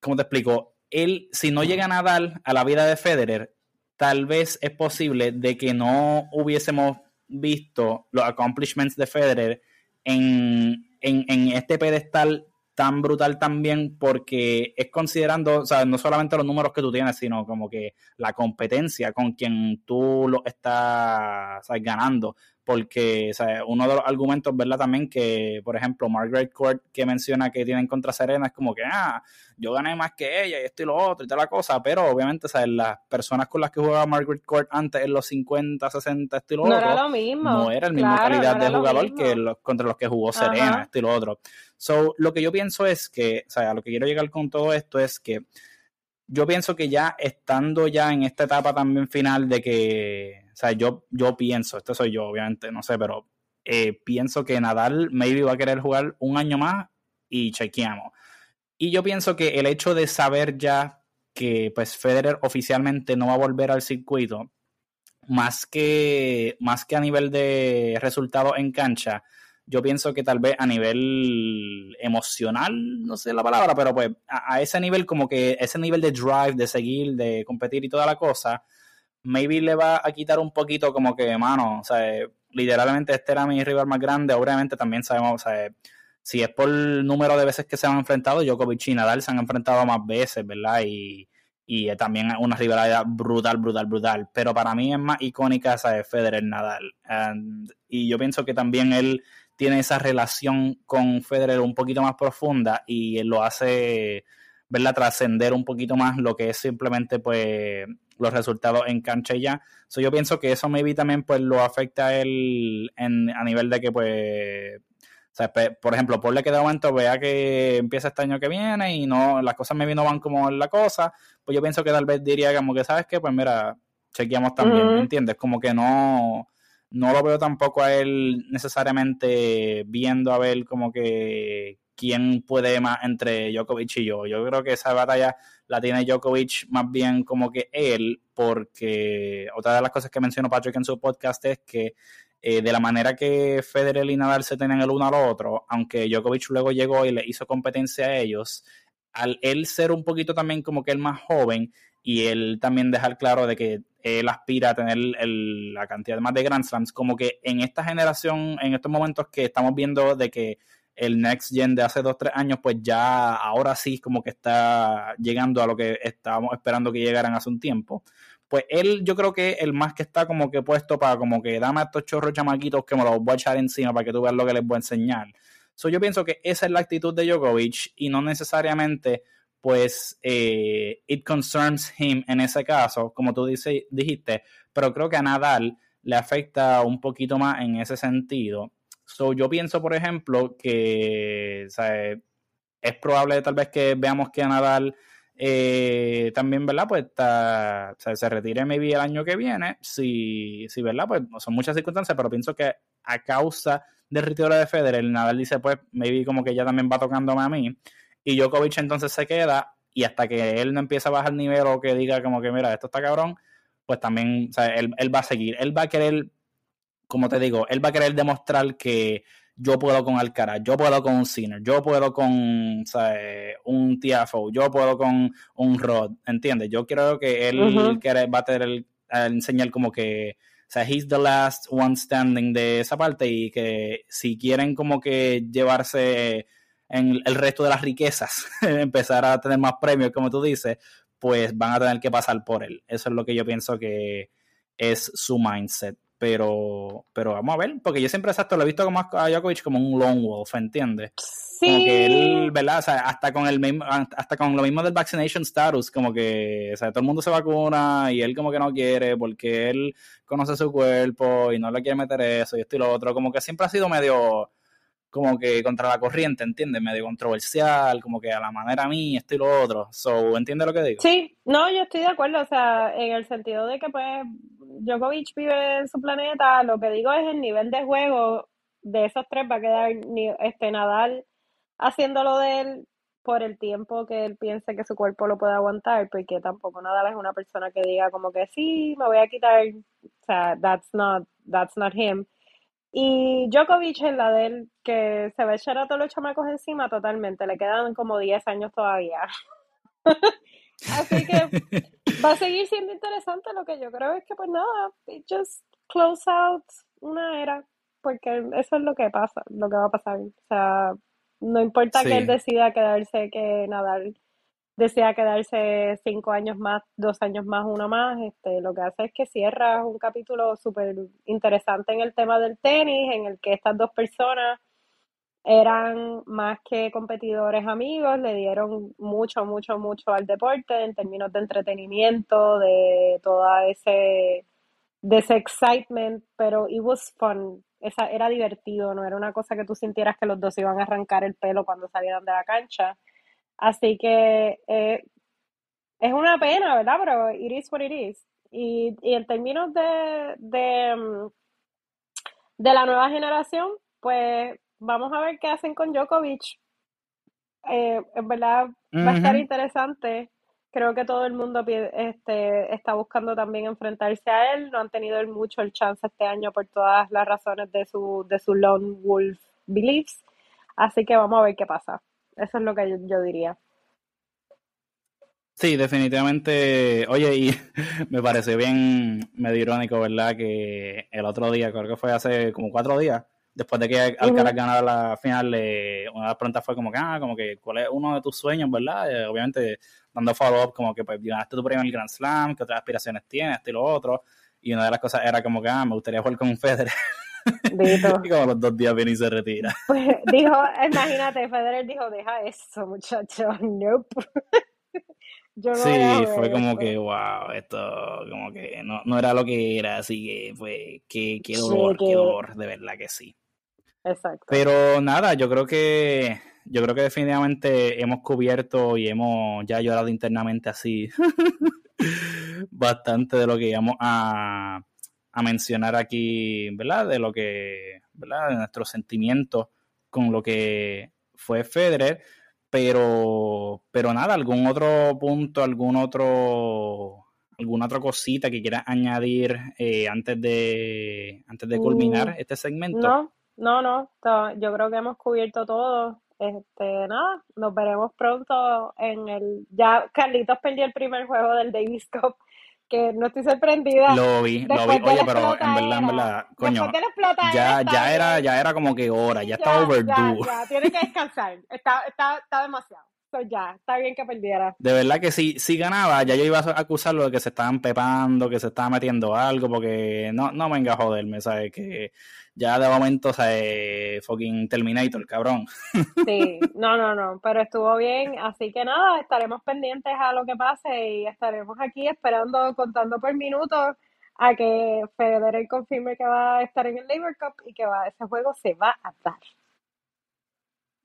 S1: ¿cómo te explico? Él, si no llega a Nadal a la vida de Federer, tal vez es posible de que no hubiésemos visto los accomplishments de Federer en, en, en este pedestal tan brutal también porque es considerando, o sea, no solamente los números que tú tienes, sino como que la competencia con quien tú lo estás ganando porque uno de los argumentos, ¿verdad? También que, por ejemplo, Margaret Court que menciona que tiene en contra Serena es como que, ah, yo gané más que ella y esto y lo otro y toda la cosa, pero obviamente, ¿sabes? Las personas con las que jugaba Margaret Court antes en los 50, 60, esto y lo
S2: no
S1: otro,
S2: era lo mismo.
S1: no era el mismo calidad de jugador que los, contra los que jugó Serena, esto y lo otro. So, lo que yo pienso es que, o sea, a lo que quiero llegar con todo esto es que yo pienso que ya estando ya en esta etapa también final de que, o sea, yo, yo pienso, esto soy yo, obviamente, no sé, pero eh, pienso que Nadal maybe va a querer jugar un año más y chequeamos. Y yo pienso que el hecho de saber ya que pues Federer oficialmente no va a volver al circuito, más que, más que a nivel de resultados en cancha, yo pienso que tal vez a nivel emocional, no sé la palabra, pero pues a, ese nivel como que ese nivel de drive, de seguir, de competir y toda la cosa, maybe le va a quitar un poquito como que, mano, o sea, literalmente este era mi rival más grande, obviamente también sabemos, o sea, si es por el número de veces que se han enfrentado, Djokovic y Nadal se han enfrentado más veces, ¿verdad? Y, y también una rivalidad brutal, brutal, brutal. Pero para mí es más icónica esa de Federer Nadal. y yo pienso que también él tiene esa relación con Federer un poquito más profunda y lo hace verla trascender un poquito más lo que es simplemente pues los resultados en cancha y ya. So, yo pienso que eso maybe también pues lo afecta a él en, a nivel de que pues por ejemplo, por que de momento vea que empieza este año que viene y no las cosas me no van como la cosa, pues yo pienso que tal vez diría como que, ¿sabes qué? Pues mira, chequeamos también, ¿me entiendes? Como que no, no lo veo tampoco a él necesariamente viendo a ver como que quién puede más entre Djokovic y yo. Yo creo que esa batalla la tiene Djokovic más bien como que él, porque otra de las cosas que mencionó Patrick en su podcast es que eh, de la manera que Federer y Nadal se tenían el uno al otro, aunque Djokovic luego llegó y le hizo competencia a ellos, al él ser un poquito también como que el más joven y él también dejar claro de que él aspira a tener la cantidad más de Grand Slams, como que en esta generación, en estos momentos que estamos viendo de que el Next Gen de hace dos, tres años, pues ya ahora sí como que está llegando a lo que estábamos esperando que llegaran hace un tiempo pues él yo creo que el más que está como que puesto para como que dame a estos chorros chamaquitos que me los voy a echar encima para que tú veas lo que les voy a enseñar. So, yo pienso que esa es la actitud de Djokovic y no necesariamente pues eh, it concerns him en ese caso, como tú dijiste, pero creo que a Nadal le afecta un poquito más en ese sentido. So, yo pienso, por ejemplo, que es probable tal vez que veamos que Nadal eh, también, ¿verdad? Pues está, se retire maybe el año que viene. Si, si, ¿verdad? Pues son muchas circunstancias, pero pienso que a causa del retiro de Federer, Nadal dice, pues, maybe como que ya también va tocándome a mí. Y Djokovic entonces se queda y hasta que él no empiece a bajar el nivel o que diga como que, mira, esto está cabrón, pues también, él, él va a seguir. Él va a querer, como te digo, él va a querer demostrar que yo puedo con Alcaraz, yo puedo con un Sinner, yo puedo con un Tiafo, yo puedo con un Rod, ¿entiendes? Yo creo que él va a tener a enseñar como que, o sea, he's the last one standing de esa parte y que si quieren como que llevarse en el resto de las riquezas, empezar a tener más premios, como tú dices, pues van a tener que pasar por él. Eso es lo que yo pienso que es su mindset. Pero, pero vamos a ver, porque yo siempre exacto lo he visto como a Djokovic como un lone wolf, ¿entiendes? Sí. Como que él, ¿verdad? O sea, hasta con el mismo, hasta con lo mismo del vaccination status, como que, o sea, todo el mundo se vacuna y él como que no quiere porque él conoce su cuerpo y no le quiere meter eso y esto y lo otro, como que siempre ha sido medio como que contra la corriente, ¿entiendes? Medio controversial, como que a la manera mía, esto y lo otro. So, ¿entiendes lo que digo?
S2: Sí, no, yo estoy de acuerdo, o sea, en el sentido de que pues Djokovic vive en su planeta, lo que digo es el nivel de juego de esos tres va a quedar este Nadal haciéndolo de él por el tiempo que él piense que su cuerpo lo puede aguantar, porque tampoco Nadal es una persona que diga como que sí, me voy a quitar, o sea, that's not, that's not him. Y Djokovic en la de él, que se va a echar a todos los chamacos encima totalmente, le quedan como 10 años todavía. Así que va a seguir siendo interesante. Lo que yo creo es que, pues nada, just close out una era, porque eso es lo que pasa, lo que va a pasar. O sea, no importa que él decida quedarse, que Nadal desea quedarse cinco años más, dos años más, uno más, este, lo que hace es que cierra un capítulo súper interesante en el tema del tenis, en el que estas dos personas eran más que competidores amigos, le dieron mucho, mucho, mucho al deporte en términos de entretenimiento, de toda ese, de ese excitement, pero it was fun, Esa, era divertido, no era una cosa que tú sintieras que los dos iban a arrancar el pelo cuando salieran de la cancha. Así que eh, es una pena, ¿verdad? Pero it is what it is. Y, y en términos de, de, mm, de la nueva generación, pues vamos a ver qué hacen con Djokovic. Eh, en verdad va a estar interesante. Creo que todo el mundo este, está buscando también enfrentarse a él. No han tenido mucho el chance este año por todas las razones de su, de su Lone Wolf Beliefs. Así que vamos a ver qué pasa. Eso es lo que yo diría.
S1: Sí, definitivamente. Oye, y me pareció bien medio irónico, ¿verdad? Que el otro día, creo que fue hace como cuatro días, después de que Alcaraz ganara la final, una de las preguntas fue como que, ah, como que, ¿cuál es uno de tus sueños, verdad? Eh, obviamente, dando follow-up, como que, pues, ganaste tu primer Grand Slam, ¿qué otras aspiraciones tienes? Esto y lo otro. Y una de las cosas era como que, ah, me gustaría jugar con un Federer. y como los dos días viene y se retira.
S2: Pues dijo, imagínate, Federer dijo, deja eso, muchacho, nope
S1: sí, fue como que, wow, esto como que no, no, era lo que era, así que fue, qué, qué dolor, qué dolor, de verdad que sí.
S2: Exacto.
S1: Pero nada, yo creo que yo creo que definitivamente hemos cubierto y hemos ya llorado internamente así bastante de lo que íbamos a, a mencionar aquí, ¿verdad? De lo que, ¿verdad? De nuestros sentimientos con lo que fue Federer. Pero, pero nada, algún otro punto, algún otro, alguna otra cosita que quieras añadir eh, antes de antes de culminar mm, este segmento.
S2: No, no, no, yo creo que hemos cubierto todo. Este, nada, nos veremos pronto en el. Ya Carlitos perdió el primer juego del Davis Cup que no estoy sorprendida.
S1: Lo vi, lo vi. Oye, pero en verdad, en verdad, coño, ya, ya era, ya era como que hora, ya, está overdue.
S2: Ya, ya, tiene que descansar, está, está, está demasiado. Ya, está bien que perdiera.
S1: De verdad que si, si ganaba, ya yo iba a acusarlo de que se estaban pepando, que se estaba metiendo algo, porque no, no venga a joderme, ¿sabes? Que ya de momento, eh, fucking Terminator, cabrón.
S2: Sí, no, no, no, pero estuvo bien, así que nada, estaremos pendientes a lo que pase y estaremos aquí esperando, contando por minutos a que Federer confirme que va a estar en el Labor Cup y que va, ese juego se va a dar.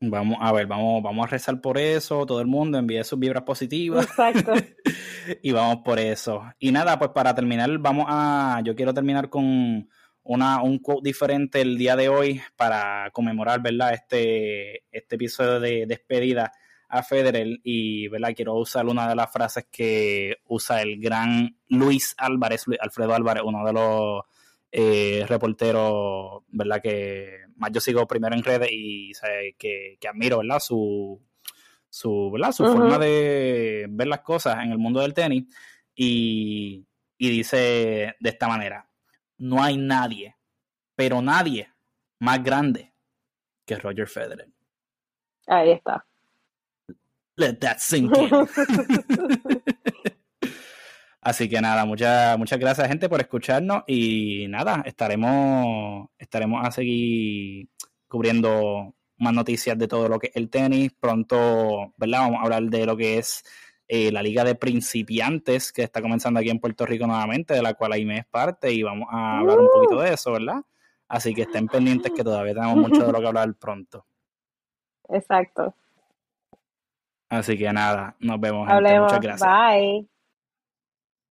S1: Vamos a ver, vamos, vamos a rezar por eso, todo el mundo envíe sus vibras positivas.
S2: Exacto.
S1: y vamos por eso. Y nada, pues para terminar, vamos a, yo quiero terminar con una, un quote diferente el día de hoy para conmemorar, ¿verdad? Este, este episodio de despedida a Federer y, ¿verdad? Quiero usar una de las frases que usa el gran Luis Álvarez, Alfredo Álvarez, uno de los eh, reporteros, ¿verdad? Que más yo sigo primero en redes y que, que, admiro, ¿verdad? Su, su, ¿verdad? su forma de ver las cosas en el mundo del tenis y, y dice de esta manera, no hay nadie, pero nadie más grande que Roger Federer.
S2: Ahí está.
S1: Let that sink in. Así que nada, muchas muchas gracias gente por escucharnos y nada, estaremos estaremos a seguir cubriendo más noticias de todo lo que es el tenis. Pronto, ¿verdad? Vamos a hablar de lo que es eh, la Liga de Principiantes, que está comenzando aquí en Puerto Rico nuevamente, de la cual Aime es parte, y vamos a hablar un poquito de eso, ¿verdad? Así que estén pendientes que todavía tenemos mucho de lo que hablar pronto.
S2: Exacto.
S1: Así que nada, nos vemos. Gente. Muchas gracias.
S2: Bye.